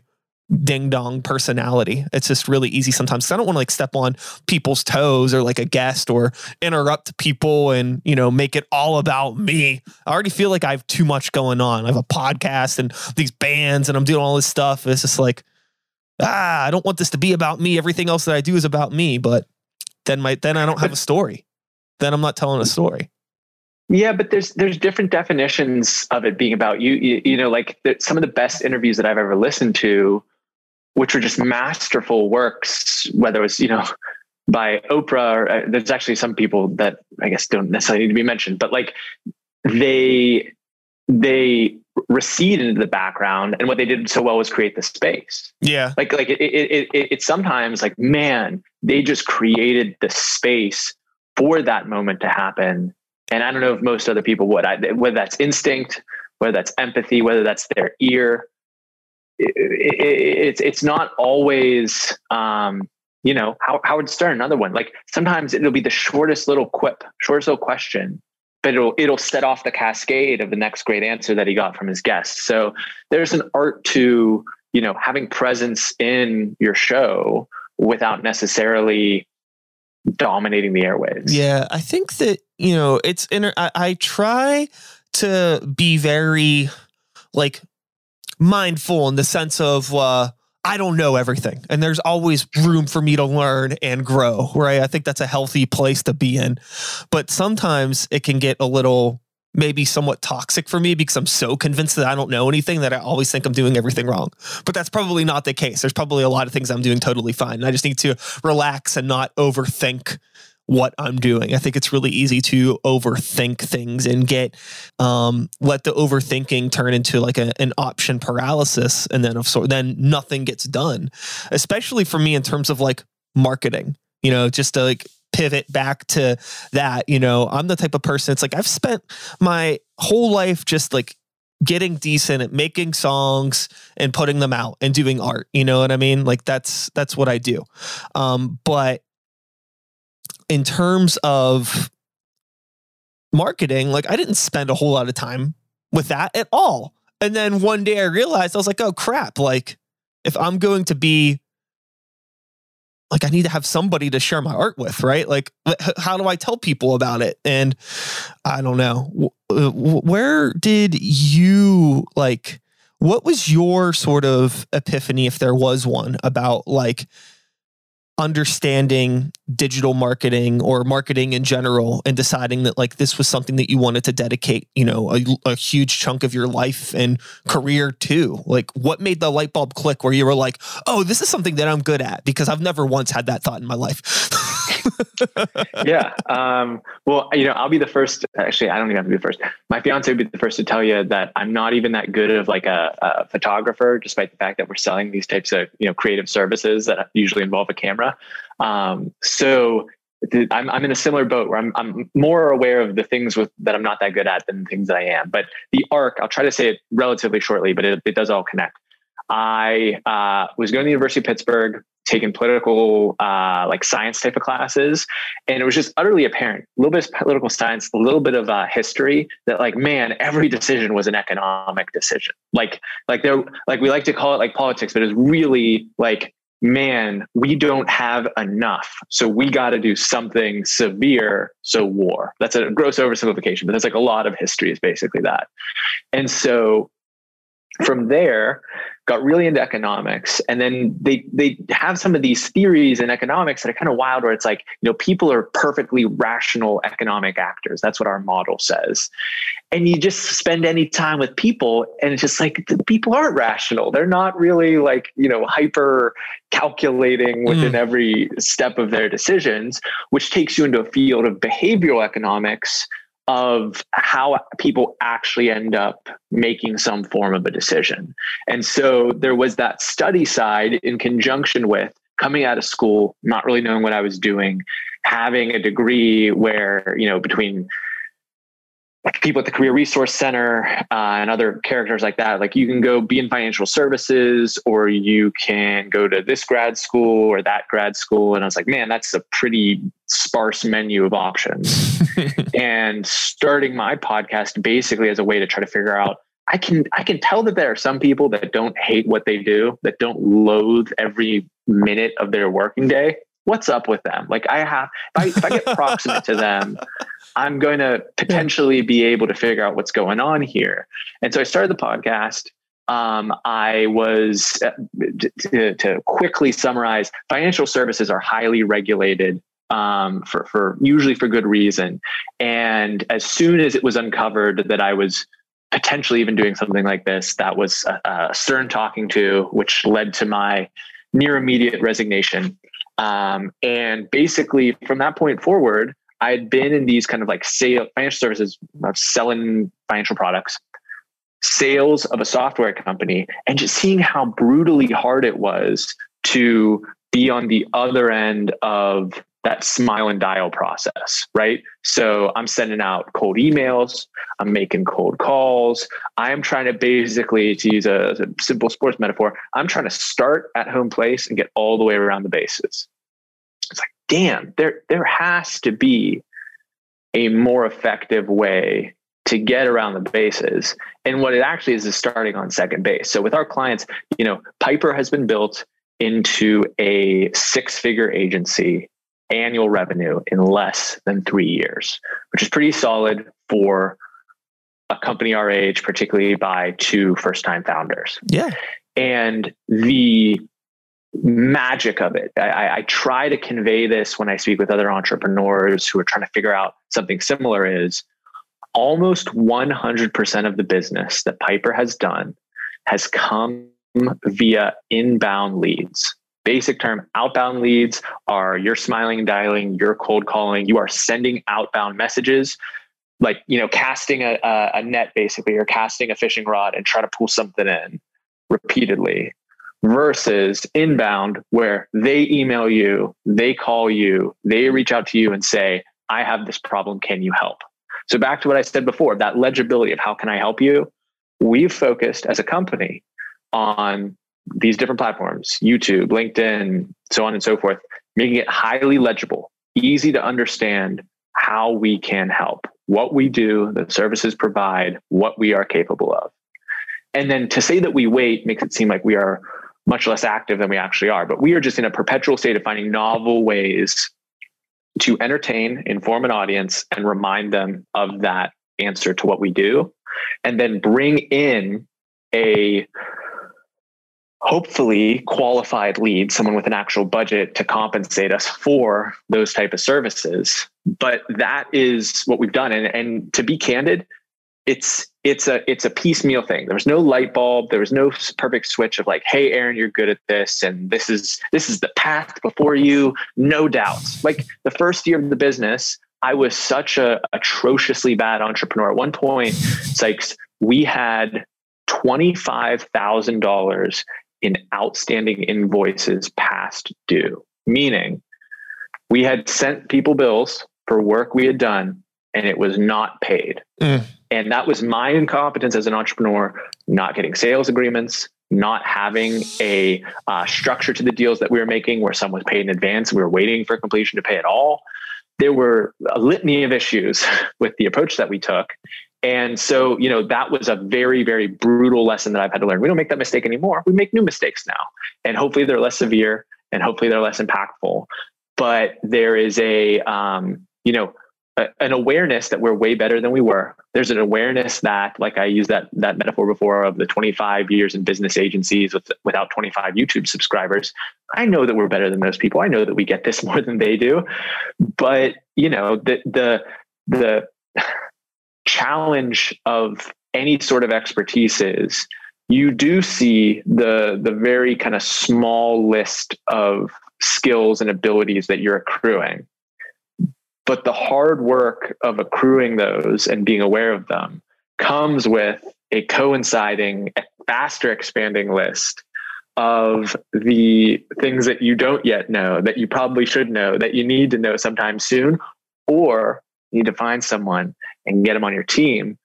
ding dong personality. It's just really easy sometimes. I don't want to like step on people's toes or like a guest or interrupt people and, you know, make it all about me. I already feel like I have too much going on. I have a podcast and these bands and I'm doing all this stuff. It's just like, ah, I don't want this to be about me. Everything else that I do is about me. But then my then I don't have a story. Then I'm not telling a story. Yeah, but there's there's different definitions of it being about you. You, you know, like the, some of the best interviews that I've ever listened to, which were just masterful works, whether it was you know by Oprah or uh, there's actually some people that I guess don't necessarily need to be mentioned, but like they they recede into the background and what they did so well was create the space yeah like like it, it, it, it's sometimes like man they just created the space for that moment to happen and I don't know if most other people would, I, whether that's instinct, whether that's empathy, whether that's their ear. It, it, it's it's not always um, you know how Howard Stern, another one. Like sometimes it'll be the shortest little quip, shortest little question, but it'll it'll set off the cascade of the next great answer that he got from his guest. So there's an art to you know having presence in your show without necessarily dominating the airwaves. Yeah, I think that you know it's inter- I, I try to be very like mindful in the sense of uh I don't know everything and there's always room for me to learn and grow, right? I think that's a healthy place to be in. But sometimes it can get a little maybe somewhat toxic for me because I'm so convinced that I don't know anything that I always think I'm doing everything wrong. But that's probably not the case. There's probably a lot of things I'm doing totally fine. And I just need to relax and not overthink what I'm doing. I think it's really easy to overthink things and get um, let the overthinking turn into like a, an option paralysis, and then of sort then nothing gets done. Especially for me in terms of like marketing, you know, just like pivot back to that. You know, I'm the type of person. It's like I've spent my whole life just like getting decent at making songs and putting them out and doing art you know what i mean like that's that's what i do um but in terms of marketing, like I didn't spend a whole lot of time with that at all. And then one day I realized I was like, oh crap, like if I'm going to be like I need to have somebody to share my art with, right? Like how do I tell people about it? And I don't know. Uh, where did you like what was your sort of epiphany if there was one about like understanding digital marketing or marketing in general and deciding that like this was something that you wanted to dedicate you know a, a, huge chunk of your life and career to like what made the light bulb click where you were like oh this is something that i'm good at because i've never once had that thought in my life *laughs* *laughs* yeah. Um, well, you know, I'll be the first. Actually, I don't even have to be the first. My fiance would be the first to tell you that I'm not even that good of like a, a photographer, despite the fact that we're selling these types of you know creative services that usually involve a camera. Um, so I'm, I'm in a similar boat where I'm, I'm more aware of the things with, that I'm not that good at than things that I am. But the arc, I'll try to say it relatively shortly, but it, it does all connect. I uh, was going to the University of Pittsburgh taken political uh, like science type of classes. And it was just utterly apparent a little bit of political science a little bit of uh, history that like man every decision was an economic decision. Like like there like we like to call it like politics but it's really like man we don't have enough. So we got to do something severe so war. That's a gross oversimplification but that's like a lot of history is basically that. And so from there got really into economics. And then they they have some of these theories in economics that are kind of wild where it's like you know people are perfectly rational economic actors. That's what our model says. And you just spend any time with people and it's just like the people aren't rational. They're not really like you know hyper calculating within mm. every step of their decisions which takes you into a field of behavioral economics of how people actually end up making some form of a decision. And so there was that study side in conjunction with coming out of school, not really knowing what I was doing, having a degree where, you know, between people at the career resource center uh, and other characters like that like you can go be in financial services or you can go to this grad school or that grad school. And i was like man that's a pretty sparse menu of options. *laughs* And starting my podcast basically as a way to try to figure out i can i can tell that there are some people that don't hate what they do that don't loathe every minute of their working day what's up with them like i have if i, if I get proximate to them I'm going to potentially be able to figure out what's going on here. And so I started the podcast. Um, I was uh, to, to, quickly summarize. Financial services are highly regulated um, for for usually for good reason. And as soon as it was uncovered that I was potentially even doing something like this, that was a, a stern talking to, which led to my near immediate resignation. Um, and basically, from that point forward, I had been in these kind of like sale financial services, of selling financial products, sales of a software company, and just seeing how brutally hard it was to be on the other end of that smile and dial process, right? So I'm sending out cold emails, I'm making cold calls. I am trying to basically, to use a, a simple sports metaphor, I'm trying to start at home place and get all the way around the bases. It's like, damn, there there has to be a more effective way to get around the bases. And what it actually is is starting on second base. So with our clients, you know, Piper has been built into a six-figure agency annual revenue in less than three years, which is pretty solid for a company our age, particularly by two first-time founders. Yeah. And the magic of it, I, I try to convey this when I speak with other entrepreneurs who are trying to figure out something similar is almost 100% of the business that Piper has done has come via inbound leads. Basic term outbound leads are you're smiling and dialing, you're cold calling, you are sending outbound messages. Like you know casting a, a, net basically or casting a fishing rod and try to pull something in repeatedly versus inbound where they email you they call you they reach out to you and say i have this problem can you help? So back to what i said before that legibility of how can i help you? We've focused as a company on these different platforms youtube linkedin so on and so forth making it highly legible easy to understand how we can help what we do, the services provide, what we are capable of. And then to say that we wait makes it seem like we are much less active than we actually are. But we are just in a perpetual state of finding novel ways to entertain, inform an audience, and remind them of that answer to what we do. And then bring in a hopefully qualified lead someone with an actual budget to compensate us for those type of services. But that is what we've done. And, and to be candid it's it's a it's a piecemeal thing. There was no light bulb. There was no perfect switch of like hey aaron you're good at this and this is this is the path before you. No doubt. like the first year of the business i was such a atrociously bad entrepreneur. At one point sykes we had $25,000 in outstanding invoices past due, meaning we had sent people bills for work we had done and it was not paid. Mm. And that was my incompetence as an entrepreneur, not getting sales agreements, not having a uh, structure to the deals that we were making where someone was paid in advance and we were waiting for completion to pay at all. There were a litany of issues *laughs* with the approach that we took. And so, you know, that was a very, very brutal lesson that I've had to learn. We don't make that mistake anymore. We make new mistakes now. And hopefully they're less severe and hopefully they're less impactful. But there is a, um, you know, an awareness that we're way better than we were. There's an awareness that, like I used that that metaphor before of the 25 years in business agencies with, without 25 YouTube subscribers. I know that we're better than those people. I know that we get this *laughs* more than they do. But you know, the the the challenge of any sort of expertise is you do see the the very kind of small list of skills and abilities that you're accruing. But the hard work of accruing those and being aware of them comes with a coinciding faster expanding list of the things that you don't yet know that you probably should know that you need to know sometime soon or need to find someone and get them on your team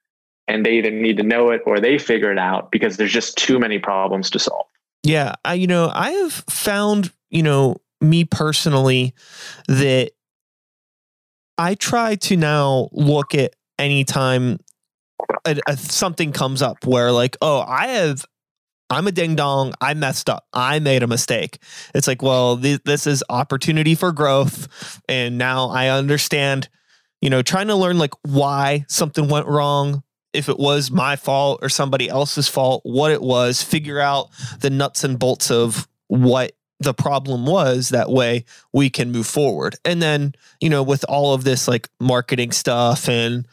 and they either need to know it or they figure it out because there's just too many problems to solve yeah i you know i have found you know me personally that i try to now look at anytime a, a, something comes up where like oh i have I'm a ding dong. I messed up. I made a mistake. It's like, well, th- this is opportunity for growth. And now I understand you know, trying to learn like why something went wrong, if it was my fault or somebody else's fault, what it was, figure out the nuts and bolts of what the problem was that way we can move forward. And then you know with all of this like marketing stuff and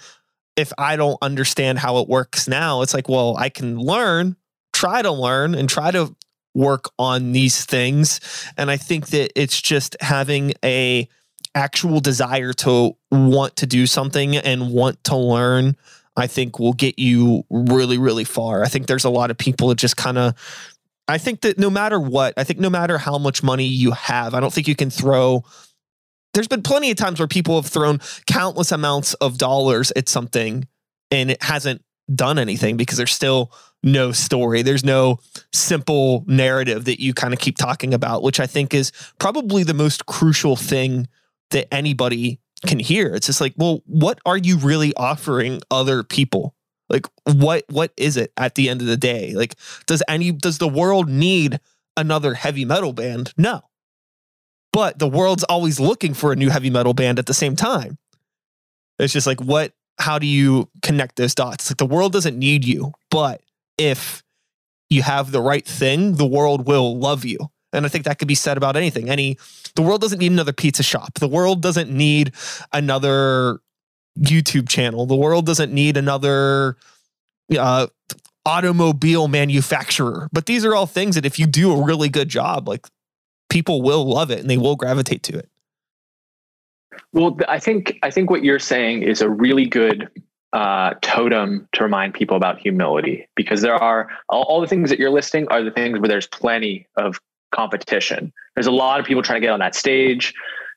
if i don't understand how it works now it's like well i can learn try to learn and try to work on these things. And i think that it's just having a actual desire to want to do something and want to learn, I think will get you really, really far. I think there's a lot of people that just kind of, I think that no matter what, I think no matter how much money you have, I don't think you can throw. There's been plenty of times where people have thrown countless amounts of dollars at something and it hasn't done anything because there's still no story. There's no simple narrative that you kind of keep talking about, which I think is probably the most crucial thing that anybody can hear. It's just like, well, what are you really offering other people? Like what what is it at the end of the day? Like does any does the world need another heavy metal band? No. But the world's always looking for a new heavy metal band at the same time. It's just like what how do you connect those dots? Like the world doesn't need you, but if you have the right thing, the world will love you. And I think that could be said about anything. Any the world doesn't need another pizza shop. The world doesn't need another YouTube channel. The world doesn't need another uh, automobile manufacturer. But these are all things that if you do a really good job, like people will love it and they will gravitate to it. Well, I think I think what you're saying is a really good uh, totem to remind people about humility because there are all, all the things that you're listing are the things where there's plenty of competition. There's a lot of people trying to get on that stage.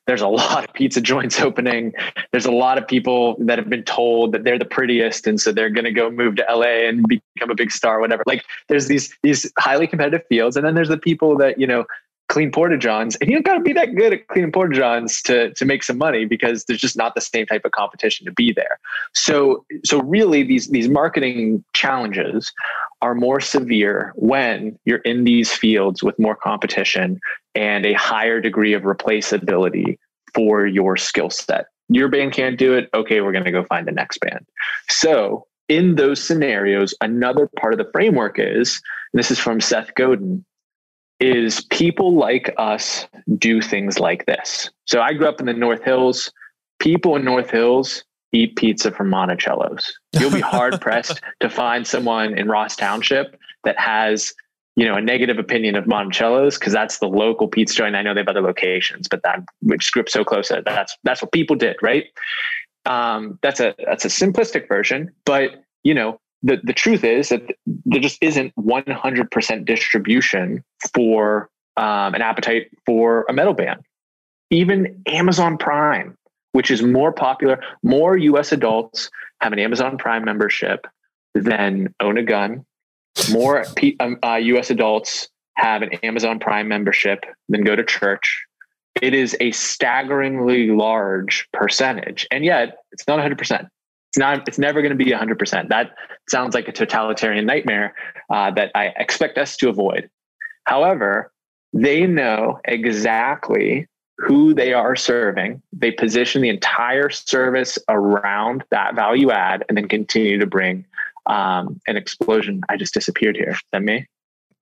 There's a *laughs* lot of pizza joints opening. There's a lot of people that have been told that they're the prettiest, and so they're going to go move to LA and become a big star, whatever. Like there's these these highly competitive fields, and then there's the people that you know clean porta johns, and you don't got to be that good at cleaning porta johns to to make some money because there's just not the same type of competition to be there. So so really, these these marketing challenges are more severe when you're in these fields with more competition and a higher degree of replaceability for your skill set. Your band can't do it. Okay, we're going to go find the next band. So, in those scenarios, another part of the framework is this is from Seth Godin is people like us do things like this. So, I grew up in the North Hills. People in North Hills eat pizza from Monte Cello's. You'll be hard *laughs* pressed to find someone in Ross Township that has you know, a negative opinion of Monte Cello's because that's the local pizza joint. I know they have other locations, but that which script so close that that's that's what people did, right? Um, that's a that's a simplistic version, but you know, the the truth is that there just isn't 100% distribution for um, an appetite for a metal band. Even Amazon Prime, which is more popular, more U.S. adults have an Amazon Prime membership than own a gun more P, um, uh, U.S. adults have an Amazon Prime membership than go to church. It is a staggeringly large percentage, and yet it's not 100. It's not. It's never going to be 100. percent That sounds like a totalitarian nightmare uh, that I expect us to avoid. However, they know exactly who they are serving. They position the entire service around that value add, and then continue to bring um, an explosion. I just disappeared here. Is that me?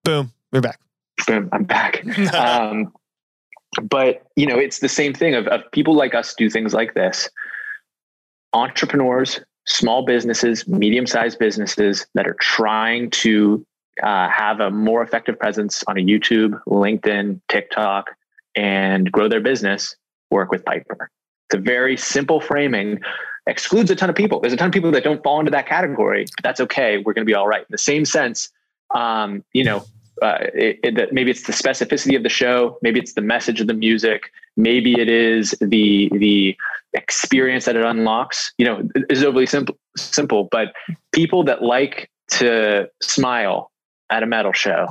Boom. We're back. Boom. I'm back. *laughs* um, but you know, it's the same thing of, of people like us do things like this. Entrepreneurs, small businesses, medium-sized businesses that are trying to uh, have a more effective presence on a YouTube, LinkedIn, TikTok, and grow their business, work with Piper. It's a very simple framing excludes a ton of people. There's a ton of people that don't fall into that category. But that's okay. We're going to be all right. In the same sense, um, you know, uh, it, it, maybe it's the specificity of the show. Maybe it's the message of the music. Maybe it is the the experience that it unlocks. You know, it's overly simple. Simple, but people that like to smile at a metal show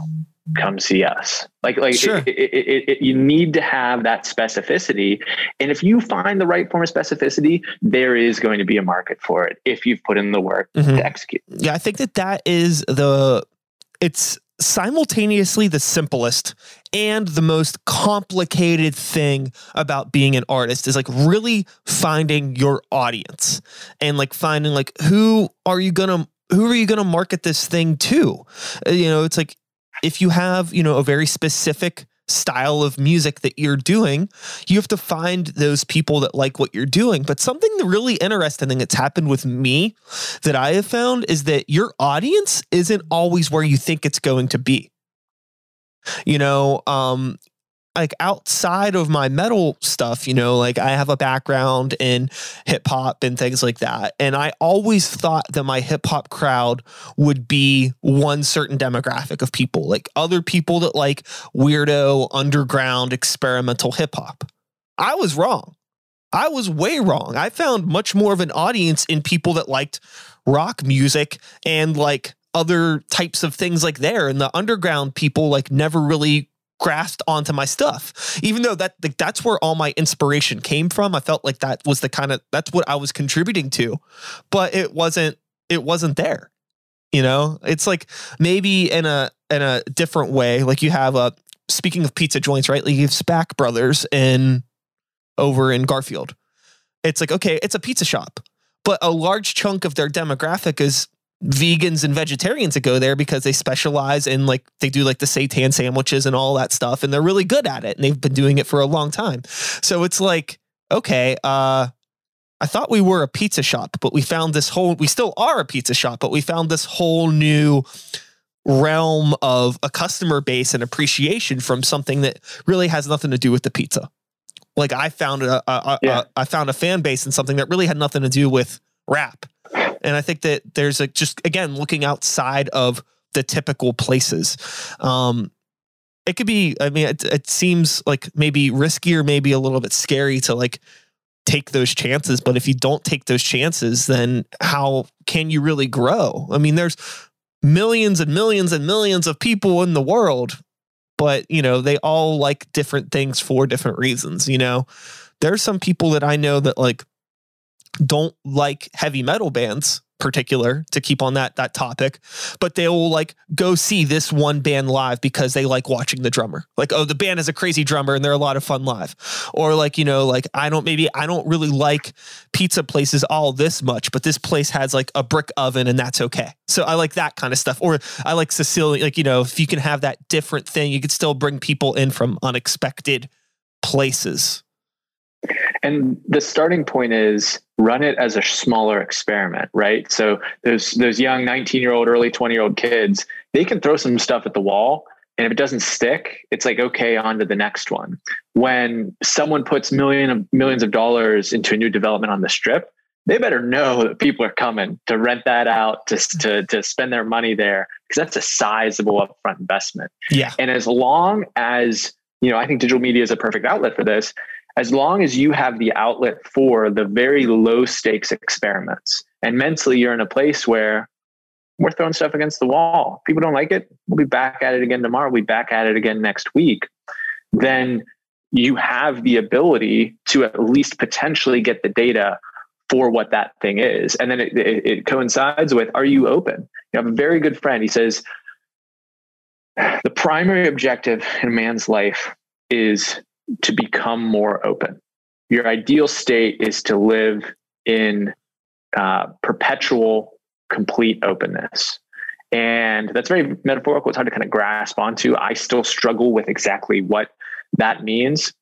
come see us. Like, like sure. it, it, it, you need to have that specificity. And if you find the right form of specificity, there is going to be a market for it if you've put in the work mm-hmm. to execute. Yeah, I think that that is the, it's simultaneously the simplest and the most complicated thing about being an artist is like really finding your audience and like finding like who are you gonna who are you to market this thing to? Uh, you know, it's like if you have, you know, a very specific style of music that you're doing, you have to find those people that like what you're doing. But something really interesting that's happened with me that I have found is that your audience isn't always where you think it's going to be. You know, um, like outside of my metal stuff, you know, like I have a background in hip hop and things like that. And I always thought that my hip hop crowd would be one certain demographic of people, like other people that like weirdo, underground, experimental hip hop. I was wrong. I was way wrong. I found much more of an audience in people that liked rock music and like other types of things like there and the underground people like never really grasped onto my stuff. Even though that like, that's where all my inspiration came from. I felt like that was the kind of that's what i was contributing to but it wasn't it wasn't there you know? It's like maybe in a in a different way like you have a speaking of pizza joints right? Like you have Spak Brothers in over in garfield. It's like okay it's a pizza shop but a large chunk of their demographic is vegans and vegetarians that go there because they specialize in like they do like the seitan sandwiches and all that stuff and they're really good at it and they've been doing it for a long time. So it's like okay uh i thought we were a pizza shop but we found this whole we still are a pizza shop but we found this whole new realm of a customer base and appreciation from something that really has nothing to do with the pizza. Like i found a, a, Yeah. a I found a fan base in something that really had nothing to do with rap and I think that there's a just again looking outside of the typical places. Um, it could be. I mean, it, it seems like maybe risky or maybe a little bit scary to like take those chances. But if you don't take those chances, then how can you really grow? I mean, there's millions and millions and millions of people in the world, but you know they all like different things for different reasons. You know, there's some people that I know that like don't like heavy metal bands particular to keep on that that topic but they'll like go see this one band live because they like watching the drummer. Like oh the band is a crazy drummer and they're a lot of fun live. Or like you know like i don't maybe i don't really like pizza places all this much but this place has like a brick oven and that's okay. So i like that kind of stuff. Or i like sicilian like you know if you can have that different thing you could still bring people in from unexpected places. And the starting point is run it as a smaller experiment right? So those those young 19 year old early 20 year old kids they can throw some stuff at the wall and if it doesn't stick it's like okay on to the next one. When someone puts million of millions of dollars into a new development on the strip they better know that people are coming to rent that out to, to, to spend their money there because that's a sizable upfront investment. Yeah. And as long as, you know, I think digital media is a perfect outlet for this, as long as you have the outlet for the very low stakes experiments and mentally you're in a place where we're throwing stuff against the wall. People don't like it. We'll be back at it again tomorrow. We'll be back at it again next week. Then you have the ability to at least potentially get the data for what that thing is. And then it, it, it coincides with are you open? You have a very good friend. He says, the primary objective in a man's life is to become more open. Your ideal state is to live in uh, perpetual, complete openness. And that's very metaphorical. It's hard to kind of grasp onto. I still struggle with exactly what that means.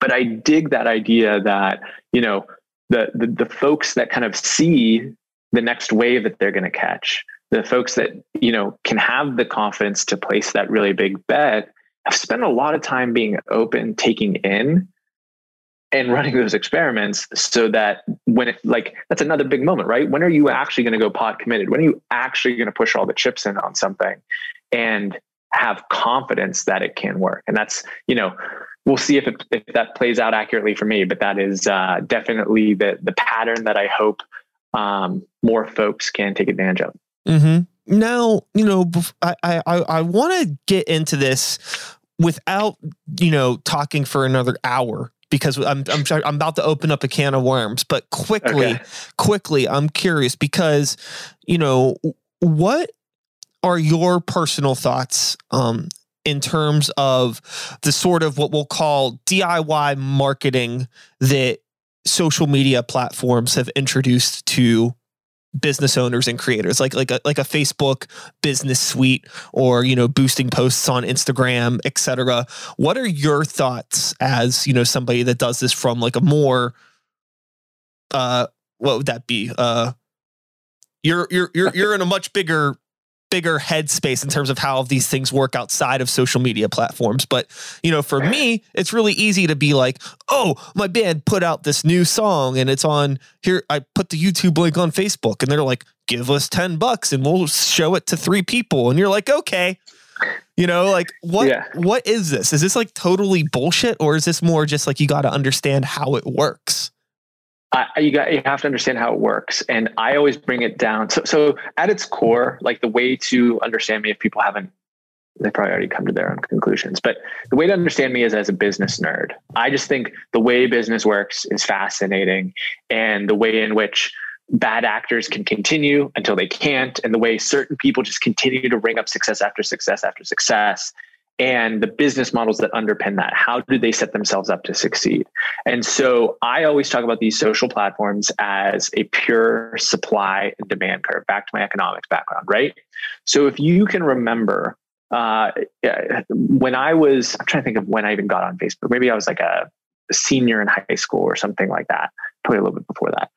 But I dig that idea that, you know, the, the, the folks that kind of see the next wave that they're going to catch, the folks that, you know, can have the confidence to place that really big bet have spent a lot of time being open, taking in and running those experiments so that when it like that's another big moment, right? When are you actually going to go pot committed? When are you actually going to push all the chips in on something and have confidence that it can work? And that's, you know, we'll see if, it, if that plays out accurately for me, but that is uh, definitely the the pattern that I hope um, more folks can take advantage of. Mm-hmm. Now, you know, I I I want to get into this without you know talking for another hour because I'm I'm I'm about to open up a can of worms. But quickly, Okay. quickly, I'm curious because you know what are your personal thoughts um, in terms of the sort of what we'll call DIY marketing that social media platforms have introduced to business owners and creators like like a, like a Facebook business suite or you know boosting posts on Instagram etc what are your thoughts as you know somebody that does this from like a more uh what would that be? Uh you're you're you're you're in a much bigger bigger headspace in terms of how these things work outside of social media platforms. But, you know, for me, it's really easy to be like, oh, my band put out this new song and it's on here. I put the YouTube link on Facebook and they're like, give us 10 bucks and we'll show it to three people. And you're like, okay. You know, like what Yeah. what is this? Is this like totally bullshit or is this more just like you got to understand how it works? You got you have to understand how it works, and I always bring it down. So, so at its core, like the way to understand me, if people haven't, they probably already come to their own conclusions. But the way to understand me is as a business nerd. I just think the way business works is fascinating, and the way in which bad actors can continue until they can't, and the way certain people just continue to ring up success after success after success. And the business models that underpin that. How do they set themselves up to succeed? And so I always talk about these social platforms as a pure supply and demand curve, back to my economics background, right? So if you can remember, uh, when I was, I'm trying to think of when I even got on Facebook. Maybe I was like a, a senior in high school or something like that, probably a little bit before that.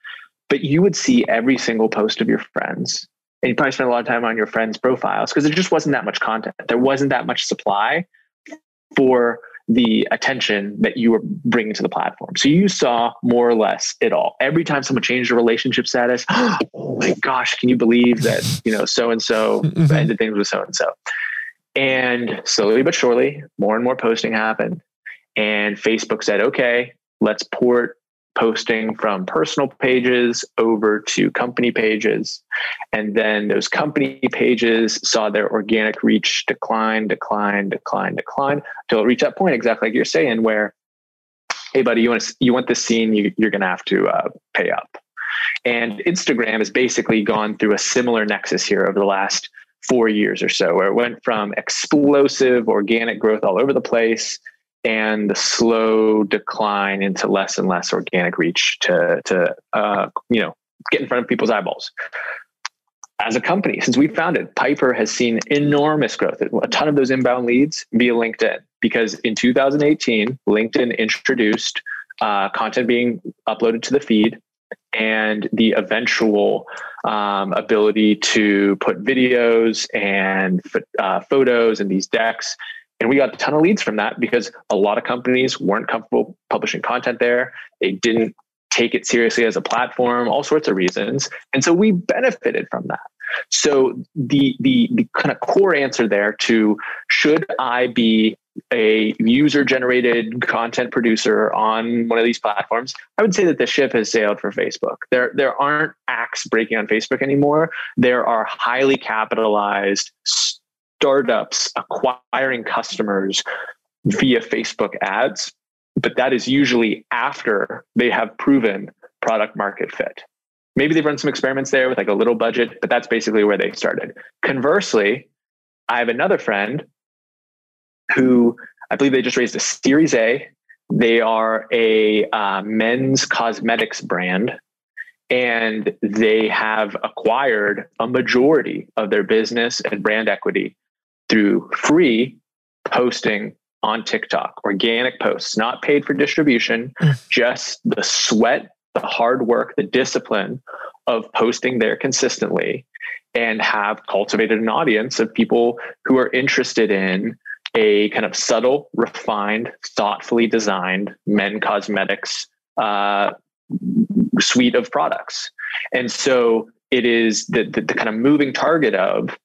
But you would see every single post of your friends and you probably spent a lot of time on your friends' profiles because there just wasn't that much content. There wasn't that much supply for the attention that you were bringing to the platform. So you saw more or less it all. Every time someone changed a relationship status, *gasps* oh my gosh, can you believe that, you know, so and so ended things with so and so. And slowly but surely, more and more posting happened. And Facebook said, okay, let's port posting from personal pages over to company pages. And then those company pages saw their organic reach decline, decline, decline, decline until it reached that point, exactly like you're saying, where, hey, buddy, you want to, you want this scene, you, you're going to have to uh, pay up. And Instagram has basically gone through a similar nexus here over the last four years or so, where it went from explosive organic growth all over the place and the slow decline into less and less organic reach to to uh, you know get in front of people's eyeballs. As a company, since we founded, Piper has seen enormous growth, a ton of those inbound leads via LinkedIn. Because in 2018, LinkedIn introduced uh, content being uploaded to the feed and the eventual um, ability to put videos and uh, photos and these decks and we got a ton of leads from that because a lot of companies weren't comfortable publishing content there. They didn't take it seriously as a platform, all sorts of reasons. And so we benefited from that. So the the the kind of core answer there to should I be a user generated content producer on one of these platforms, I would say that the ship has sailed for Facebook. There there aren't acts breaking on Facebook anymore. There are highly capitalized startups acquiring customers via Facebook ads, but that is usually after they have proven product market fit. Maybe they've run some experiments there with like a little budget, but that's basically where they started. Conversely, I have another friend who I believe they just raised a Series A. They are a uh, men's cosmetics brand and they have acquired a majority of their business and brand equity through free posting on TikTok, organic posts, not paid for distribution, mm. just the sweat, the hard work, the discipline of posting there consistently and have cultivated an audience of people who are interested in a kind of subtle, refined, thoughtfully designed men cosmetics uh, suite of products. And so it is the, the, the kind of moving target of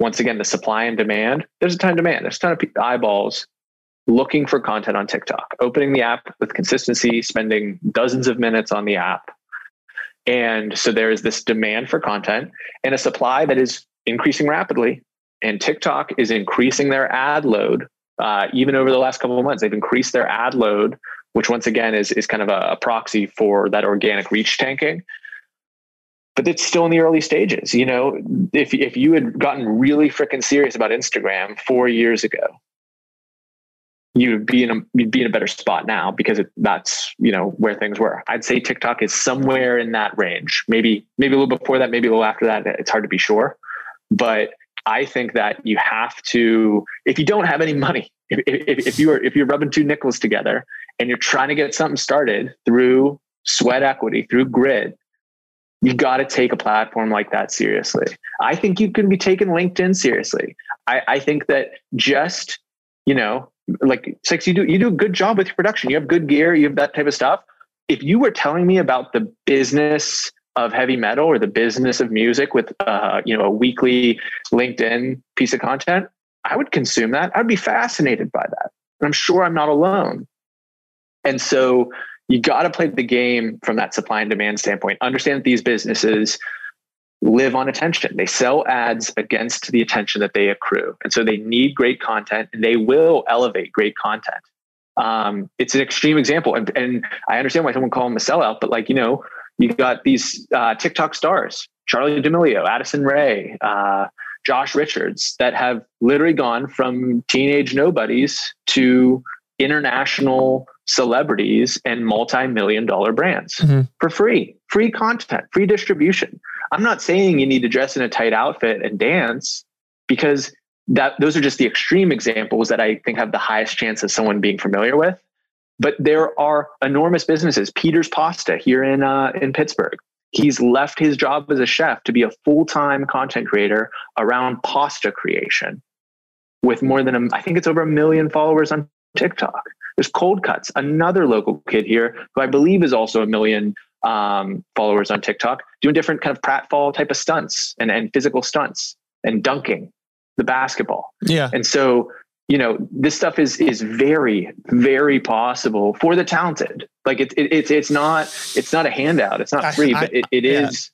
once again, the supply and demand, there's a ton of demand. There's a ton of eyeballs looking for content on TikTok, opening the app with consistency, spending dozens of minutes on the app. And so there is this demand for content and a supply that is increasing rapidly. And TikTok is increasing their ad load. Uh, even over the last couple of months, they've increased their ad load, which once again is, is kind of a, a proxy for that organic reach tanking but it's still in the early stages. You know, if if you had gotten really freaking serious about Instagram four years ago, you'd be in a you'd be in a better spot now because it, that's you know where things were. I'd say TikTok is somewhere in that range. Maybe maybe a little before that, maybe a little after that. It's hard to be sure, but I think that you have to if you don't have any money, if, if, if you are if you're rubbing two nickels together and you're trying to get something started through sweat equity through grit you got to take a platform like that seriously. I think you can be taking LinkedIn seriously. I, I think that just, you know, like six, you do you do a good job with your production. You have good gear, you have that type of stuff. If you were telling me about the business of heavy metal or the business of music with uh, you know, a weekly LinkedIn piece of content, I would consume that. I'd be fascinated by that. And I'm sure I'm not alone. And so you got to play the game from that supply and demand standpoint. Understand that these businesses live on attention. They sell ads against the attention that they accrue. And so they need great content and they will elevate great content. Um, it's an extreme example. And, and I understand why someone call them a sellout, but like, you know, you got these uh, TikTok stars, Charli D'Amelio, Addison Rae, uh, Josh Richards that have literally gone from teenage nobodies to international celebrities and multi-million dollar brands mm-hmm. for free free content free distribution. I'm not saying you need to dress in a tight outfit and dance because that those are just the extreme examples that i think have the highest chance of someone being familiar with. But there are enormous businesses. Peter's pasta here in uh, in pittsburgh. He's left his job as a chef to be a full-time content creator around pasta creation with more than a, I think it's over a million followers on TikTok. There's Cold Cuts, another local kid here who I believe is also a million um, followers on TikTok, doing different kind of pratfall type of stunts and, and physical stunts and dunking the basketball. Yeah. And so, you know, this stuff is is very, very possible for the talented. Like it's it, it's it's not it's not a handout. It's not free, I, but it, it yeah. is.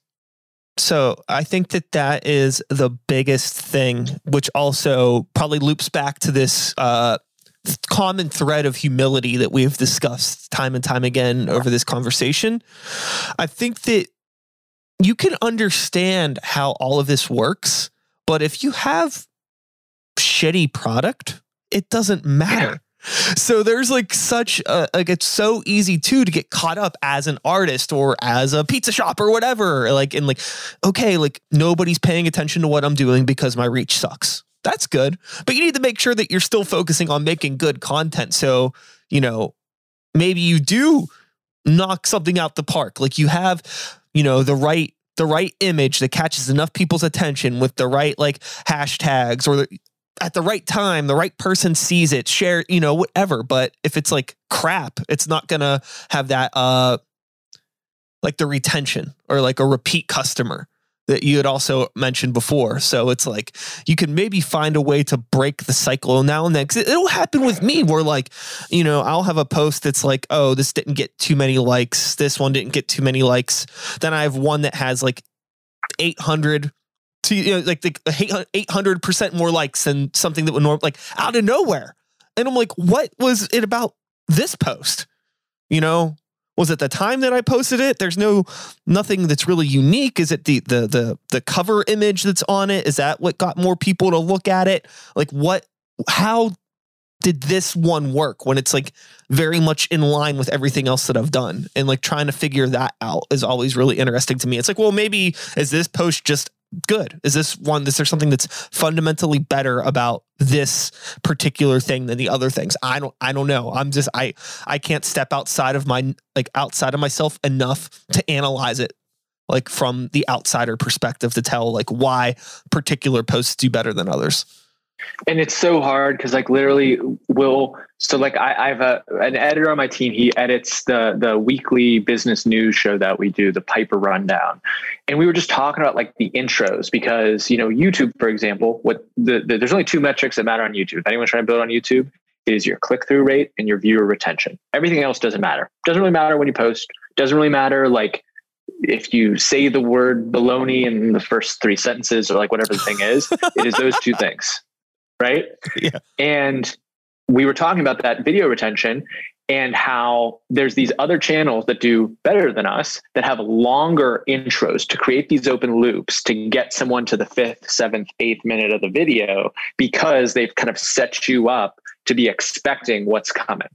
So I think that that is the biggest thing, which also probably loops back to this uh, common thread of humility that we've discussed time and time again over this conversation. I think that you can understand how all of this works, but if you have shitty product, it doesn't matter. So there's like such a, like it's so easy too to get caught up as an artist or as a pizza shop or whatever like and like okay like nobody's paying attention to what I'm doing because my reach sucks that's good. But you need to make sure that you're still focusing on making good content. So, you know, maybe you do knock something out the park. Like you have, you know, the right the right image that catches enough people's attention with the right like hashtags or the, at the right time, the right person sees it, share, you know, whatever. But if it's like crap, it's not gonna have that uh like the retention or like a repeat customer that you had also mentioned before. So it's like you can maybe find a way to break the cycle now and then. Cause it'll happen with me where, like, you know, I'll have a post that's like, oh, this didn't get too many likes. This one didn't get too many likes. Then I have one that has like 800 to, you know, like the 800% more likes than something that would normally, like, out of nowhere. And I'm like, what was it about this post? You know, was it the time that I posted it? There's no nothing that's really unique. Is it the the the the cover image that's on it? Is that what got more people to look at it? Like what how did this one work when it's like very much in line with everything else that I've done? And like trying to figure that out is always really interesting to me. It's like, well, maybe is this post just good? Is this one, is there something that's fundamentally better about this particular thing than the other things? I don't, I don't know. I'm just, I, I can't step outside of my, like outside of myself enough to analyze it like from the outsider perspective to tell like why particular posts do better than others and it's so hard because like literally will so like I, I have a an editor on my team he edits the the weekly business news show that we do the piper rundown. And we were just talking about like the intros because you know youtube for example what the, the there's only two metrics that matter on youtube. If anyone's trying to build on youtube is your click-through rate and your viewer retention. Everything else doesn't matter. Doesn't really matter when you post. Doesn't really matter like if you say the word baloney in the first three sentences or like whatever the thing is. It is those two things right? *laughs* Yeah. And we were talking about that video retention and how there's these other channels that do better than us that have longer intros to create these open loops to get someone to the fifth, seventh, eighth minute of the video because they've kind of set you up to be expecting what's coming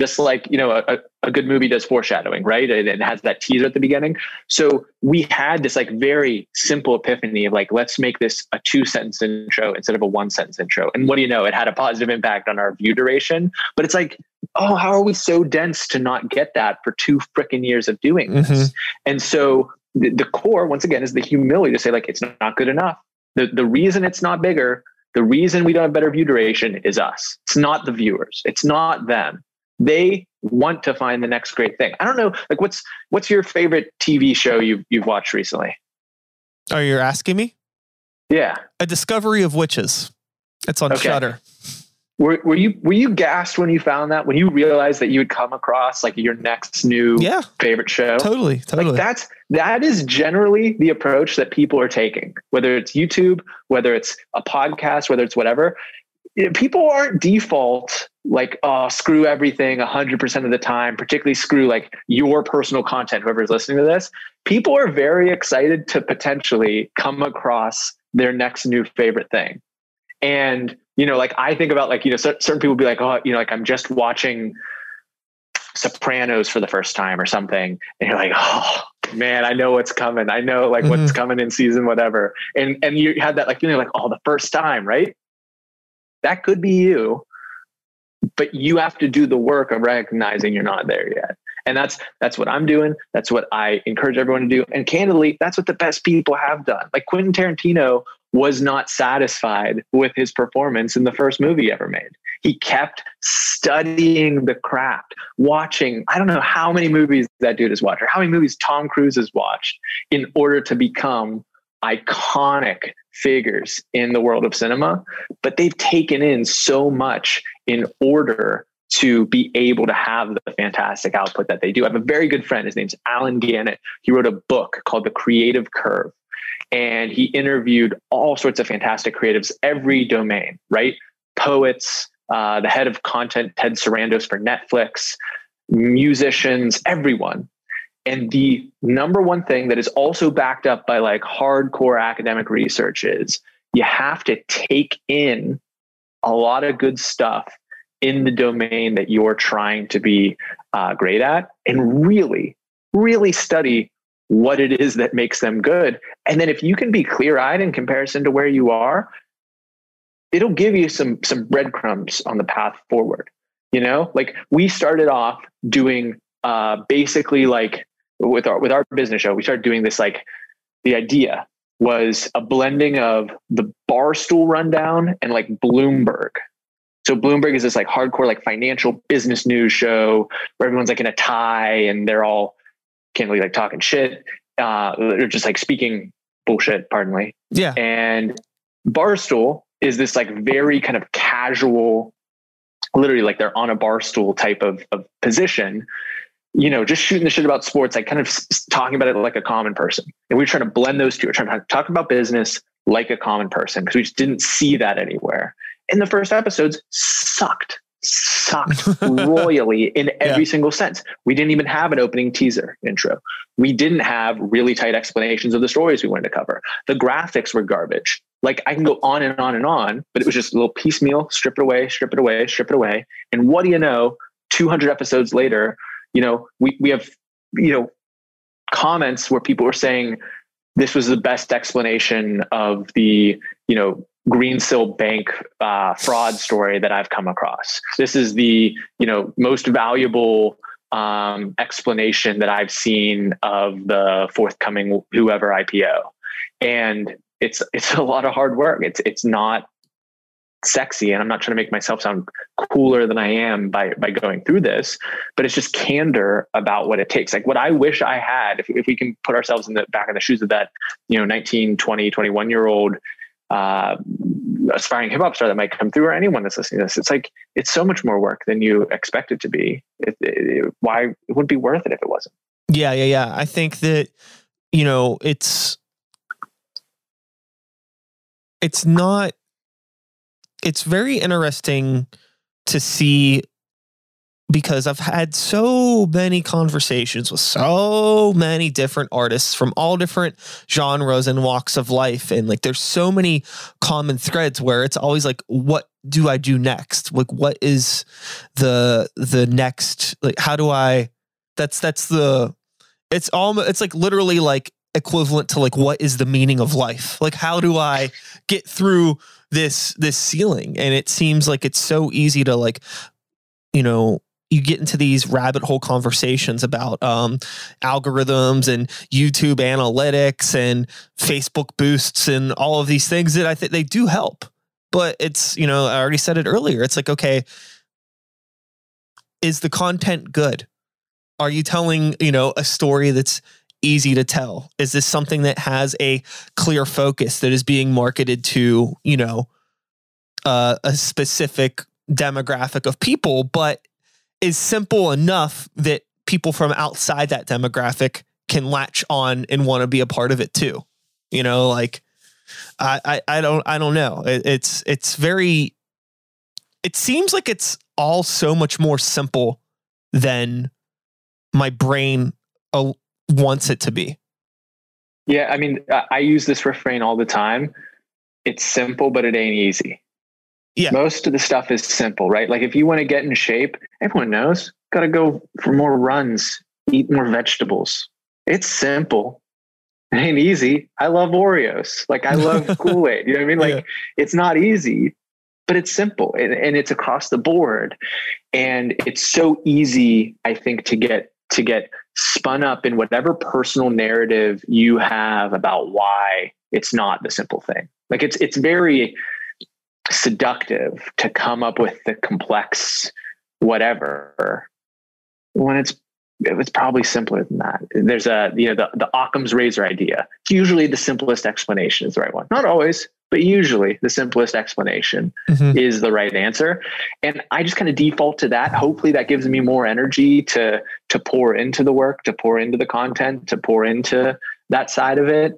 just like you know a, a good movie does foreshadowing right? It, it has that teaser at the beginning. So we had this like very simple epiphany of like let's make this a two sentence intro instead of a one sentence intro. And what do you know? It had a positive impact on our view duration. But it's like oh how are we so dense to not get that for two freaking years of doing this? Mm-hmm. and so the, the core once again is the humility to say like it's not good enough. The, the reason it's not bigger the reason we don't have better view duration is us. It's not the viewers. It's not them they want to find the next great thing. I don't know, like what's what's your favorite TV show you've you've watched recently? Are you asking me? Yeah, A Discovery of Witches. It's on okay. Shudder. Were, were you were you gassed when you found that when you realized that you would come across like your next new yeah. favorite show? Totally, totally. Like that's that is generally the approach that people are taking, whether it's YouTube, whether it's a podcast, whether it's whatever people aren't default like oh screw everything 100% of the time particularly screw like your personal content whoever's listening to this. People are very excited to potentially come across their next new favorite thing. And you know like i think about like you know certain people be like oh you know like i'm just watching sopranos for the first time or something. And you're like oh man i know what's coming. I know like mm-hmm. what's coming in season whatever. And and you had that like feeling like oh the first time right? That could be you but you have to do the work of recognizing you're not there yet. And that's that's what i'm doing. That's what i encourage everyone to do. And candidly that's what the best people have done. Like quentin tarantino was not satisfied with his performance in the first movie ever made. He kept studying the craft watching i don't know how many movies that dude has watched or how many movies tom cruise has watched in order to become iconic figures in the world of cinema, but they've taken in so much in order to be able to have the fantastic output that they do. I have a very good friend. His name's Allen Gannett. He wrote a book called The Creative Curve, and he interviewed all sorts of fantastic creatives, every domain, right? Poets, uh, the head of content, Ted Sarandos for Netflix, musicians, everyone. And the number one thing that is also backed up by like hardcore academic research is you have to take in a lot of good stuff in the domain that you're trying to be uh, great at and really, really study what it is that makes them good. And then if you can be clear eyed in comparison to where you are, it'll give you some some breadcrumbs on the path forward. You know, like we started off doing uh, basically like with our with our business show, we started doing this like the idea was a blending of the barstool rundown and like Bloomberg. So Bloomberg is this like hardcore like financial business news show where everyone's like in a tie and they're all can't really like talking shit. Uh, they're just like speaking bullshit, pardon me. Yeah. And Barstool is this like very kind of casual, literally like they're on a bar stool type of, of position you know, just shooting the shit about sports, like kind of talking about it like a common person. And we are trying to blend those two. We're trying to talk about business like a common person because we just didn't see that anywhere. And the first episodes sucked, sucked *laughs* royally in every yeah. single sense. We didn't even have an opening teaser intro. We didn't have really tight explanations of the stories we wanted to cover. The graphics were garbage. Like I can go on and on and on, but it was just a little piecemeal, strip it away, strip it away, strip it away. And what do you know? 200 episodes later, you know, we, we have, you know, comments where people are saying this was the best explanation of the, you know, Greensill Bank uh, fraud story that I've come across. This is the, you know, most valuable um, explanation that I've seen of the forthcoming whoever IPO. And it's it's a lot of hard work. It's it's not sexy and i'm not trying to make myself sound cooler than i am by by going through this but it's just candor about what it takes. Like what i wish i had if, if we can put ourselves in the back in the shoes of that you know 19 20 21 year old uh, aspiring hip hop star that might come through or anyone that's listening to this it's like it's so much more work than you expect it to be. It, it, why it wouldn't be worth it if it wasn't. Yeah yeah yeah. I think that you know it's it's not it's very interesting to see because I've had so many conversations with so many different artists from all different genres and walks of life. And like, there's so many common threads where it's always like, what do I do next? Like, what is the, the next, like, how do I, that's, that's the, it's all, it's like literally like equivalent to like, what is the meaning of life? Like, how do I get through this this ceiling and it seems like it's so easy to like you know you get into these rabbit hole conversations about um, algorithms and YouTube analytics and Facebook boosts and all of these things that I think they do help. But it's, you know, I already said it earlier. It's like, okay, is the content good? Are you telling, you know, a story that's easy to tell? Is this something that has a clear focus that is being marketed to, you know, uh, a specific demographic of people, but is simple enough that people from outside that demographic can latch on and want to be a part of it too. You know, like I, I, I don't, I don't know. It, it's, it's very it seems like it's all so much more simple than my brain wants it to be. Yeah, I mean, I use this refrain all the time. It's simple, but it ain't easy. Yeah. Most of the stuff is simple, right? Like if you want to get in shape, everyone knows, got to go for more runs, eat more vegetables. It's simple. It ain't easy. I love Oreos. Like I love *laughs* Kool Aid. You know what I mean? Like yeah. it's not easy, but it's simple and, and it's across the board. And it's so easy, I think, to get to get spun up in whatever personal narrative you have about why it's not the simple thing. Like it's it's very seductive to come up with the complex whatever when it's it's probably simpler than that. There's a you know the the Occam's razor idea. It's usually the simplest explanation is the right one. Not always, but usually the simplest explanation mm-hmm. is the right answer. And I just kind of default to that. Hopefully that gives me more energy to to pour into the work, to pour into the content, to pour into that side of it.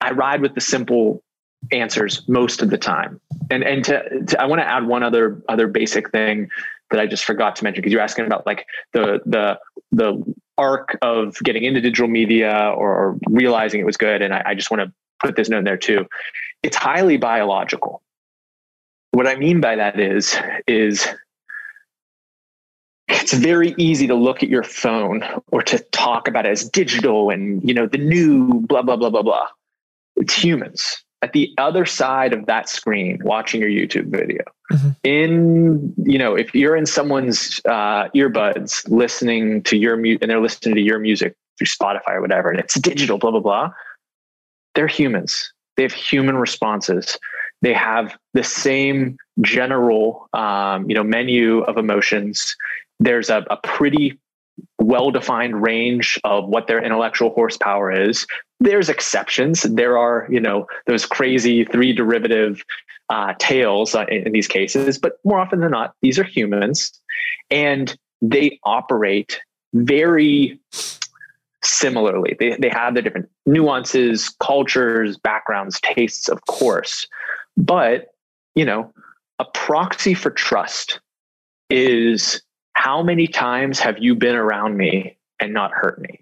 I ride with the simple answers most of the time. And and to, to I want to add one other other basic thing that I just forgot to mention because you're asking about like the the the arc of getting into digital media or realizing it was good. And I, I just want to put this note in there too. It's highly biological. What I mean by that is is it's very easy to look at your phone or to talk about it as digital and you know the new blah blah blah blah blah. It's humans at the other side of that screen watching your YouTube video. Mm-hmm. In, you know, if you're in someone's uh, earbuds listening to your music and they're listening to your music through Spotify or whatever, and it's digital, blah, blah, blah, they're humans. They have human responses. They have the same general, um, you know, menu of emotions. There's a, a pretty well-defined range of what their intellectual horsepower is. There's exceptions. There are you know those crazy three derivative uh, tails uh, in, in these cases but more often than not these are humans and they operate very similarly. They, they have the different nuances cultures backgrounds tastes of course but you know a proxy for trust is how many times have you been around me and not hurt me?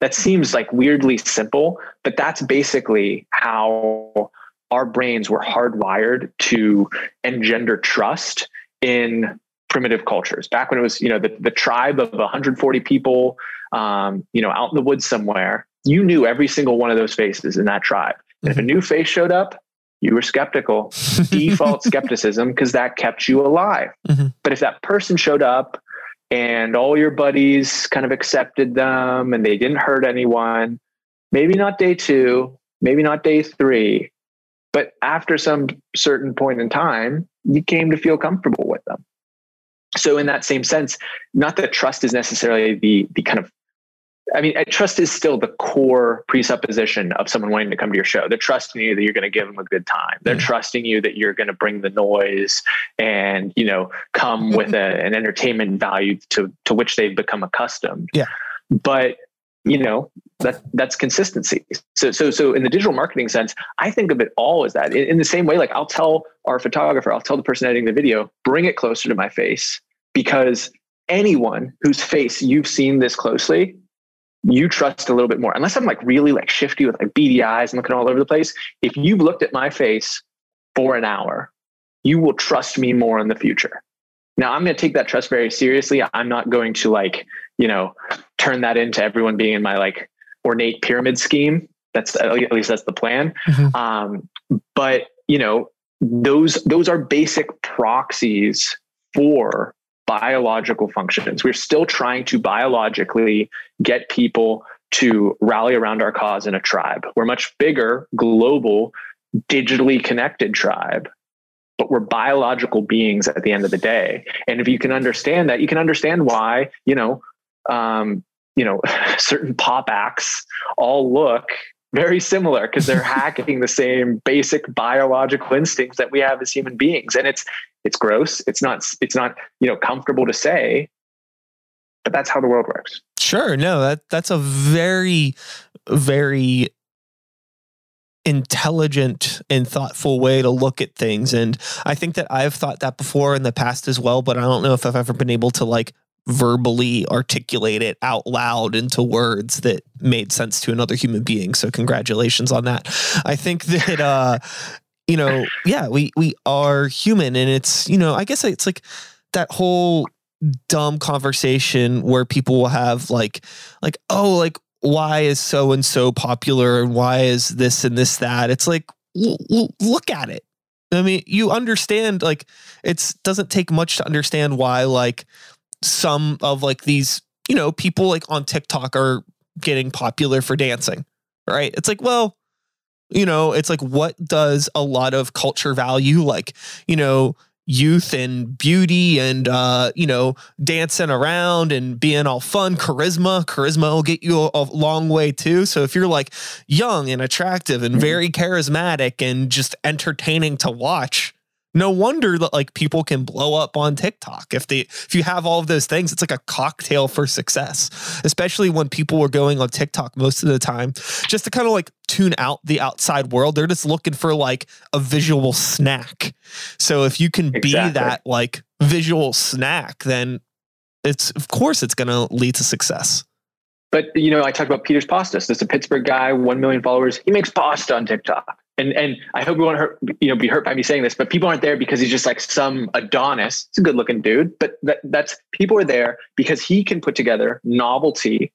That seems like weirdly simple, but that's basically how our brains were hardwired to engender trust in primitive cultures. Back when it was, you know, the, the tribe of 140 people, um, you know, out in the woods somewhere, you knew every single one of those faces in that tribe. And if a mm-hmm. new face showed up, you were skeptical, *laughs* default skepticism, because that kept you alive. Mm-hmm. But if that person showed up and all your buddies kind of accepted them and they didn't hurt anyone, maybe not day two, maybe not day three, but after some certain point in time, you came to feel comfortable with them. So, in that same sense, not that trust is necessarily the the kind of I mean, trust is still the core presupposition of someone wanting to come to your show. They're trusting you that you're going to give them a good time. They're mm-hmm. trusting you that you're going to bring the noise and you know come with a, an entertainment value to to which they've become accustomed. Yeah. But you know that that's consistency. So so so in the digital marketing sense, I think of it all as that. In, in the same way, like I'll tell our photographer, I'll tell the person editing the video, bring it closer to my face because anyone whose face you've seen this closely you trust a little bit more. Unless I'm like really like shifty with like beady eyes and looking all over the place. If you've looked at my face for an hour, you will trust me more in the future. Now I'm going to take that trust very seriously. I'm not going to like, you know, turn that into everyone being in my like ornate pyramid scheme. That's at least that's the plan. Mm-hmm. Um, but you know, those those are basic proxies for biological functions. We're still trying to biologically get people to rally around our cause in a tribe. We're much bigger, global, digitally connected tribe, but we're biological beings at the end of the day. And if you can understand that, you can understand why, you know, um, you know, *laughs* certain pop acts all look very similar because they're *laughs* hacking the same basic biological instincts that we have as human beings. And it's it's gross. It's not it's not, you know, comfortable to say, but that's how the world works. Sure. No, that that's a very very intelligent and thoughtful way to look at things. And I think that I've thought that before in the past as well, but I don't know if I've ever been able to like verbally articulate it out loud into words that made sense to another human being. So congratulations on that. I think that uh you know, yeah, we we are human and it's, you know, I guess it's like that whole dumb conversation where people will have like like oh like why is so and so popular and why is this and this that it's like l- l- look at it i mean you understand like it doesn't take much to understand why like some of like these you know people like on tiktok are getting popular for dancing right it's like well you know it's like what does a lot of culture value like you know youth and beauty and uh, you know dancing around and being all fun charisma charisma will get you a, a, long way too so if you're like young and attractive and mm-hmm. very charismatic and just entertaining to watch no wonder that like people can blow up on TikTok if they if you have all of those things. It's like a cocktail for success, especially when people are going on TikTok most of the time just to kind of like tune out the outside world. They're just looking for like a visual snack. So if you can exactly. be that like visual snack, then it's of course it's going to lead to success. But you know, I talked about Peter's Pastas. This is a Pittsburgh guy, one million followers. He makes pasta on TikTok and and I hope we won't hurt, you know, be hurt by me saying this, but people aren't there because he's just like some Adonis. He's a good looking dude, but that, that's people are there because he can put together novelty,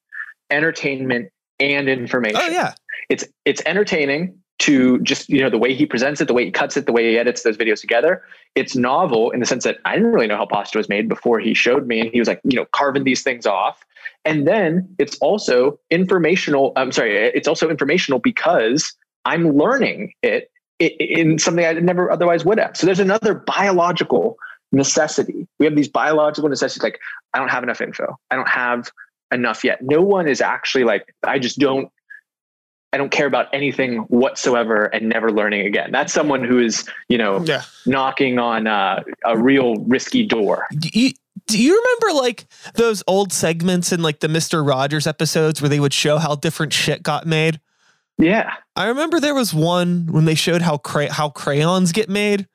entertainment, and information. Oh yeah, it's it's entertaining to just you know the way he presents it, the way he cuts it, the way he edits those videos together. It's novel in the sense that I didn't really know how pasta was made before he showed me, and he was like you know carving these things off. And then it's also informational. I'm sorry, it's also informational because I'm learning it in something I never otherwise would have. So there's another biological necessity. We have these biological necessities like, I don't have enough info. I don't have enough yet. No one is actually like, I just don't. I don't care about anything whatsoever and never learning again. That's someone who is, you know, yeah. knocking on uh, a real risky door. You, do you remember like those old segments in like the Mr. Rogers episodes where they would show how different shit got made? Yeah. I remember there was one when they showed how cray- how crayons get made.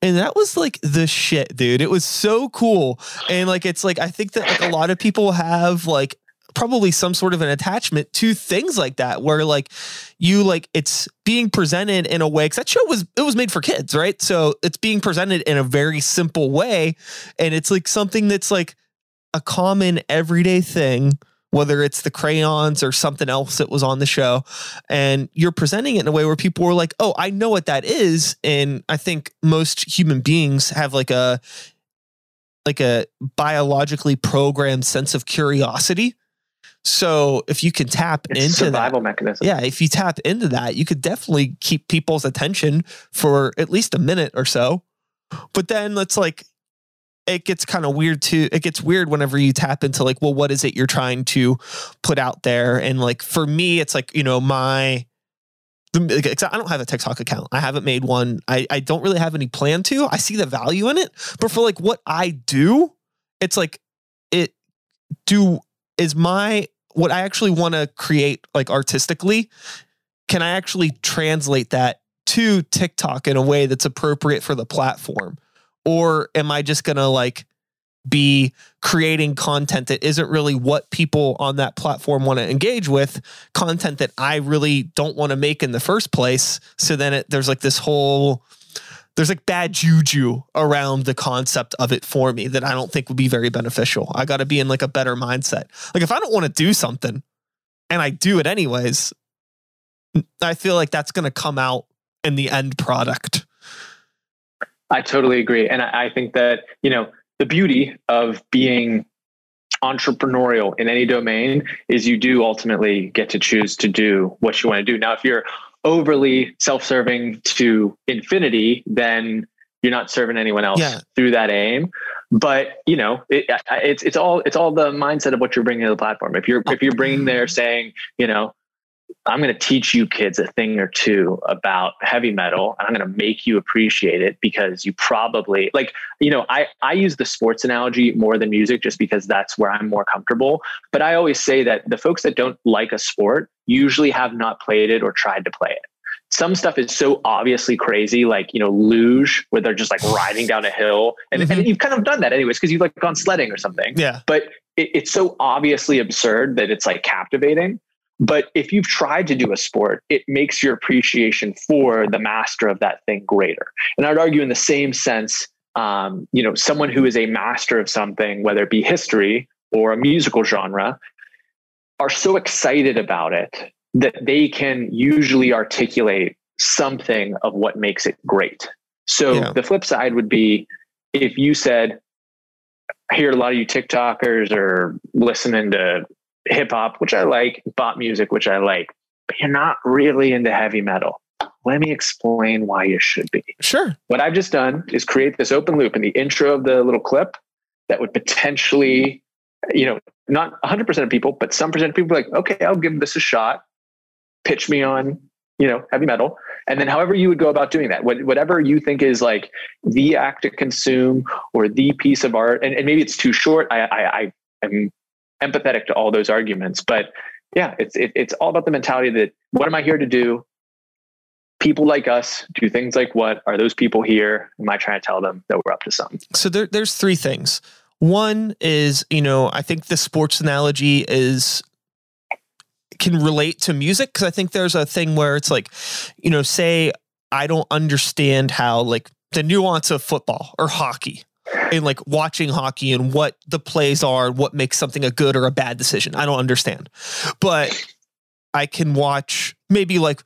And that was like the shit, dude. It was so cool. And like it's like I think that like a lot of people have like probably some sort of an attachment to things like that where like you like it's being presented in a way cuz that show was it was made for kids, right? So it's being presented in a very simple way and it's like something that's like a common everyday thing whether it's the crayons or something else that was on the show. And you're presenting it in a way where people were like, oh, I know what that is. And I think most human beings have like a like a biologically programmed sense of curiosity. So if you can tap it's into survival that, mechanism. Yeah, if you tap into that, you could definitely keep people's attention for at least a minute or so. But then let's like it gets kind of weird too. It gets weird whenever you tap into like, well, what is it you're trying to put out there? And like for me, it's like, you know, my I don't have a TikTok account. I haven't made one. I, I don't really have any plan to. I see the value in it. But for like what I do, it's like it do is my what I actually want to create like artistically, can I actually translate that to TikTok in a way that's appropriate for the platform? Or am I just going to like be creating content that isn't really what people on that platform want to engage with, content that I really don't want to make in the first place. So then it, there's like this whole there's like bad juju around the concept of it for me that I don't think would be very beneficial. I got to be in like a better mindset. Like if I don't want to do something and I do it anyways, I feel like that's going to come out in the end product. I totally agree. And I, I think that, you know, the beauty of being entrepreneurial in any domain is you do ultimately get to choose to do what you want to do. Now, if you're overly self-serving to infinity, then you're not serving anyone else yeah. through that aim. But you know, it, it's it's all it's all the mindset of what you're bringing to the platform. If you're if you're bringing there saying, you know, I'm going to teach you kids a thing or two about heavy metal and I'm going to make you appreciate it because you probably like, you know, I, I use the sports analogy more than music just because that's where I'm more comfortable. But I always say that the folks that don't like a sport usually have not played it or tried to play it. some stuff is so obviously crazy, like you know, luge, where they're just like riding down a hill, and, mm-hmm. and you've kind of done that anyways because you've like gone sledding or something. Yeah. But it, it's so obviously absurd that it's like captivating. But if you've tried to do a sport, it makes your appreciation for the master of that thing greater. And I'd argue in the same sense, um, you know, someone who is a master of something, whether it be history or a musical genre, are so excited about it that they can usually articulate something of what makes it great. So yeah. the flip side would be if you said, I hear a lot of you TikTokers are listening to hip hop, which I like, pop music, which I like, but you're not really into heavy metal. Let me explain why you should be. Sure. What I've just done is create this open loop in the intro of the little clip that would potentially, you know, not 100% of people, but some percent of people like, okay, I'll give this a shot pitch me on you know heavy metal and then however you would go about doing that whatever you think is like the act to consume or the piece of art and, and maybe it's too short i i, I am empathetic to all those arguments but yeah it's it, it's all about the mentality that what am i here to do? People like us do things like what? Are those people here? Am i trying to tell them that we're up to something? So there, there's three things. One is you know i think the sports analogy is can relate to music because I think there's a thing where it's like, you know, say I don't understand how like the nuance of football or hockey and like watching hockey and what the plays are and what makes something a good or a bad decision. I don't understand. But I can watch maybe like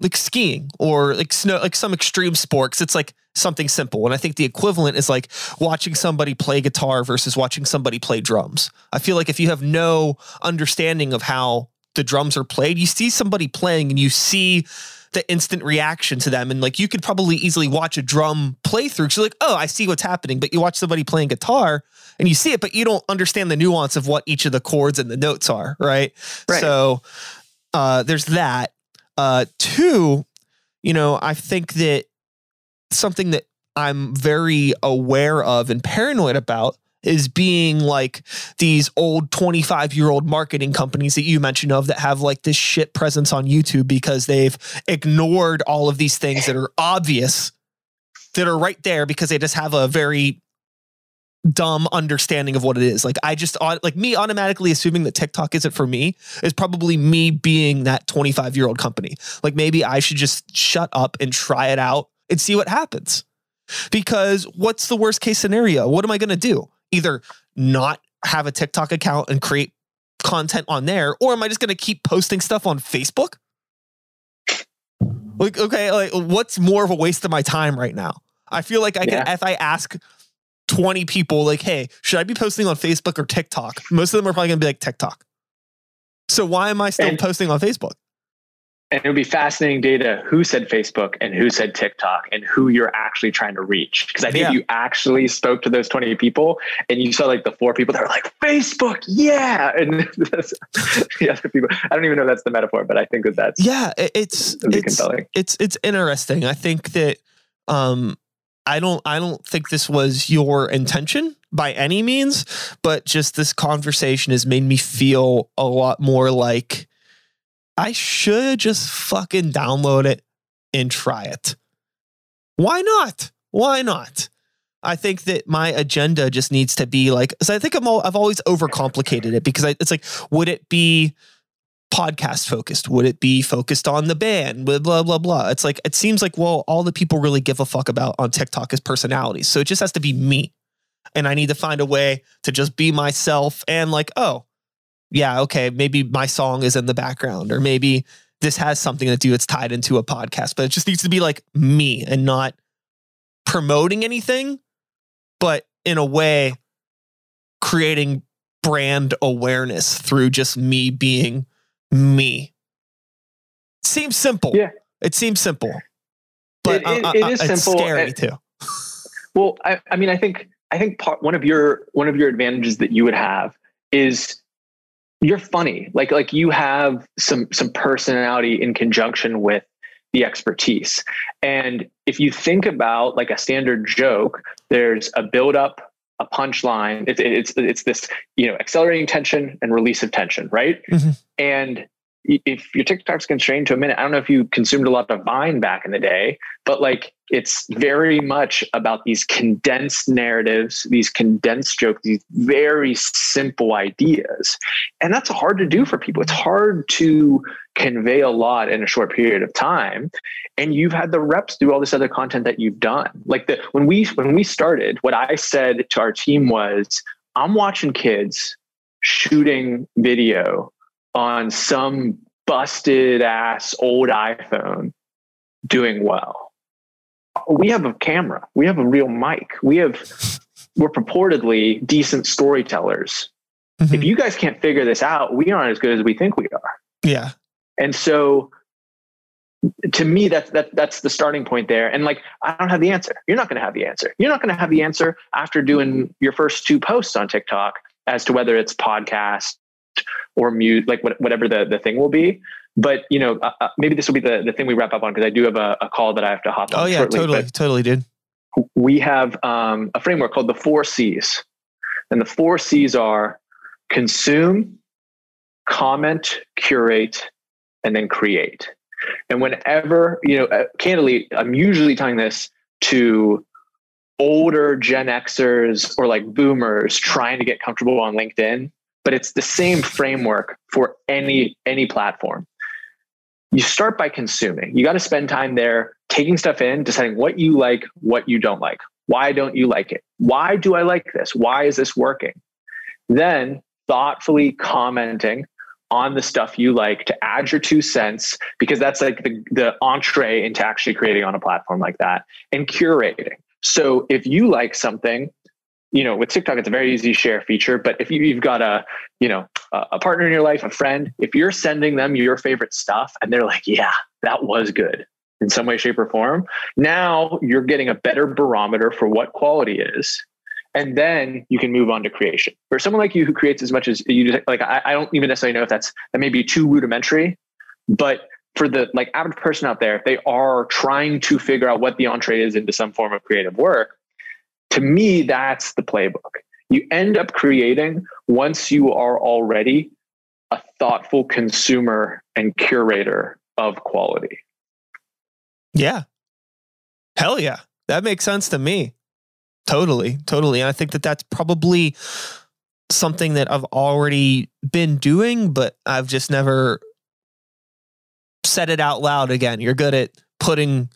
like skiing or like snow like some extreme sports. It's like something simple. And I think the equivalent is like watching somebody play guitar versus watching somebody play drums. I feel like if you have no understanding of how the drums are played, you see somebody playing and you see the instant reaction to them. And like you could probably easily watch a drum playthrough. So you're like, oh, I see what's happening. But you watch somebody playing guitar and you see it, but you don't understand the nuance of what each of the chords and the notes are, right? right. So uh, there's that. Uh, two, you know, I think that something that I'm very aware of and paranoid about is being like these old 25 year old marketing companies that you mentioned of that have like this shit presence on YouTube because they've ignored all of these things that are obvious that are right there because they just have a very dumb understanding of what it is. Like I just like me automatically assuming that TikTok isn't for me is probably me being that 25 year old company. Like maybe I should just shut up and try it out and see what happens. Because what's the worst case scenario? What am I going to do? Either not have a TikTok account and create content on there, or am I just going to keep posting stuff on Facebook? Like, okay, like what's more of a waste of my time right now? I feel like I yeah. can, if I ask 20 people, like, hey, should I be posting on Facebook or TikTok? Most of them are probably going to be like TikTok. So why am I still and, posting on Facebook? And it would be fascinating data who said Facebook and who said TikTok and who you're actually trying to reach. Because I think yeah. you actually spoke to those 20 people and you saw like the four people that were like, Facebook, yeah. *laughs* And the other people, I don't even know if that's the metaphor, but I think that that's yeah, it's it's, compelling. it's it's interesting. I think that um I don't I don't think this was your intention by any means, but just this conversation has made me feel a lot more like I should just fucking download it and try it. Why not? Why not? I think that my agenda just needs to be like, so I think I'm all, I've always overcomplicated it because I, it's like, would it be podcast focused? Would it be focused on the band? Blah, blah, blah, blah. It's like, it seems like, well, all the people really give a fuck about on TikTok is personalities. So it just has to be me. And I need to find a way to just be myself and like, oh, yeah, okay, maybe my song is in the background, or maybe this has something to do, it's tied into a podcast, but it just needs to be like me and not promoting anything, but in a way, creating brand awareness through just me being me. Seems simple. Yeah. It seems simple. But it, it, uh, it is it's simple. scary and, too. Well, I, I mean, I think I think part one of your one of your advantages that you would have is you're funny. Like like you have some some personality in conjunction with the expertise. And if you think about like a standard joke, there's a build up, a punchline. It's it's it's this you know accelerating tension and release of tension, right? Mm-hmm. And if your TikTok's constrained to a minute, I don't know if you consumed a lot of Vine back in the day, but like it's very much about these condensed narratives, these condensed jokes, these very simple ideas. And that's hard to do for people. It's hard to convey a lot in a short period of time. And you've had the reps do all this other content that you've done. Like the when we when we started, what I said to our team was, I'm watching kids shooting video on some busted ass old iPhone doing well. We have a camera. We have a real mic. We have we're purportedly decent storytellers. Mm-hmm. If you guys can't figure this out, we aren't as good as we think we are. Yeah. And so to me that's that that's the starting point there and like i don't have the answer you're not going to have the answer you're not going to have the answer after doing your first two posts on tiktok as to whether it's podcast or mute, like whatever the, the thing will be. But you know, uh, uh maybe this will be the, the thing we wrap up on because I do have a, a, call that I have to hop on. Oh yeah, shortly, totally, totally, dude. We have um, a framework called the four C's, and the four C's are consume, comment, curate, and then create. And whenever you know, uh, candidly, I'm usually telling this to older Gen Xers or like boomers trying to get comfortable on LinkedIn, but it's the same framework for any any platform. You start by consuming. You got to spend time there taking stuff in, deciding what you like, what you don't like. Why don't you like it? Why do I like this? Why is this working? Then thoughtfully commenting on the stuff you like to add your two cents because that's like the, the entree into actually creating on a platform like that and curating so if you like something, you know, with TikTok, it's a very easy share feature. But if you, have got a, you know, a partner in your life, a friend, if you're sending them your favorite stuff and they're like, yeah, that was good in some way, shape, or form, now you're getting a better barometer for what quality is. And then you can move on to creation. For someone like you who creates as much as you just like, I, I don't even necessarily know if that's that may be too rudimentary, but for the like average person out there, if they are trying to figure out what the entree is into some form of creative work, to me, that's the playbook. You end up creating once you are already a thoughtful consumer and curator of quality. Yeah. Hell yeah. That makes sense to me. Totally. Totally. And I think that that's probably something that I've already been doing, but I've just never said it out loud again. You're good at putting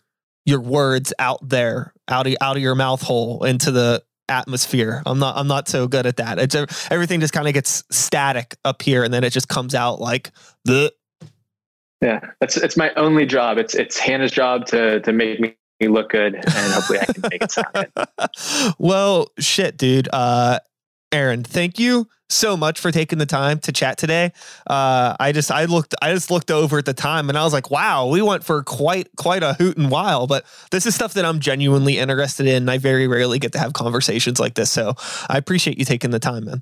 your words out there, out of out of your mouth hole into the atmosphere. I'm not I'm not so good at that. It's everything just kind of gets static up here and then it just comes out like the Yeah, that's it's my only job. It's it's Hannah's job to to make me look good and hopefully I can make it sound *laughs* good. well, shit, dude. Uh Aaron, thank you so much for taking the time to chat today. Uh, I just I looked I just looked over at the time and I was like, wow, we went for quite quite a hoot and while. But this is stuff that I'm genuinely interested in. I very rarely get to have conversations like this, so I appreciate you taking the time, man.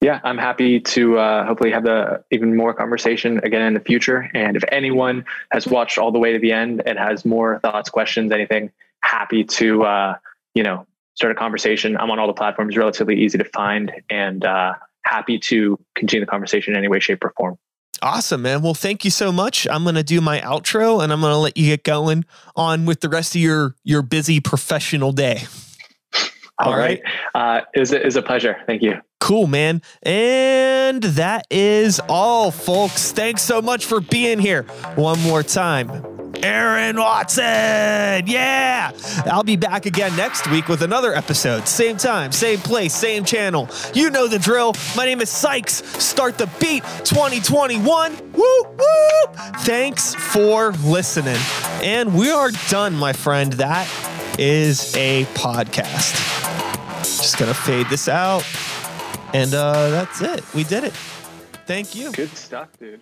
Yeah, I'm happy to uh, hopefully have the even more conversation again in the future. And if anyone has watched all the way to the end and has more thoughts, questions, anything, happy to uh, you know start a conversation. I'm on all the platforms, relatively easy to find, and uh, happy to continue the conversation in any way, shape, or form. Awesome, man. Well, thank you so much. I'm going to do my outro and I'm going to let you get going on with the rest of your your busy professional day. All, all right. right. Uh, it, was it was a pleasure. Thank you. Cool, man. And that is all, folks. Thanks so much for being here. One more time. Aaron Watson. Yeah. I'll be back again next week with another episode. Same time, same place, same channel. You know the drill. My name is Sykes. Start the beat 2021. Woo, woo. Thanks for listening. And we are done, my friend. That is a podcast. Just going to fade this out. And uh, that's it. We did it. Thank you. Good stuff, dude.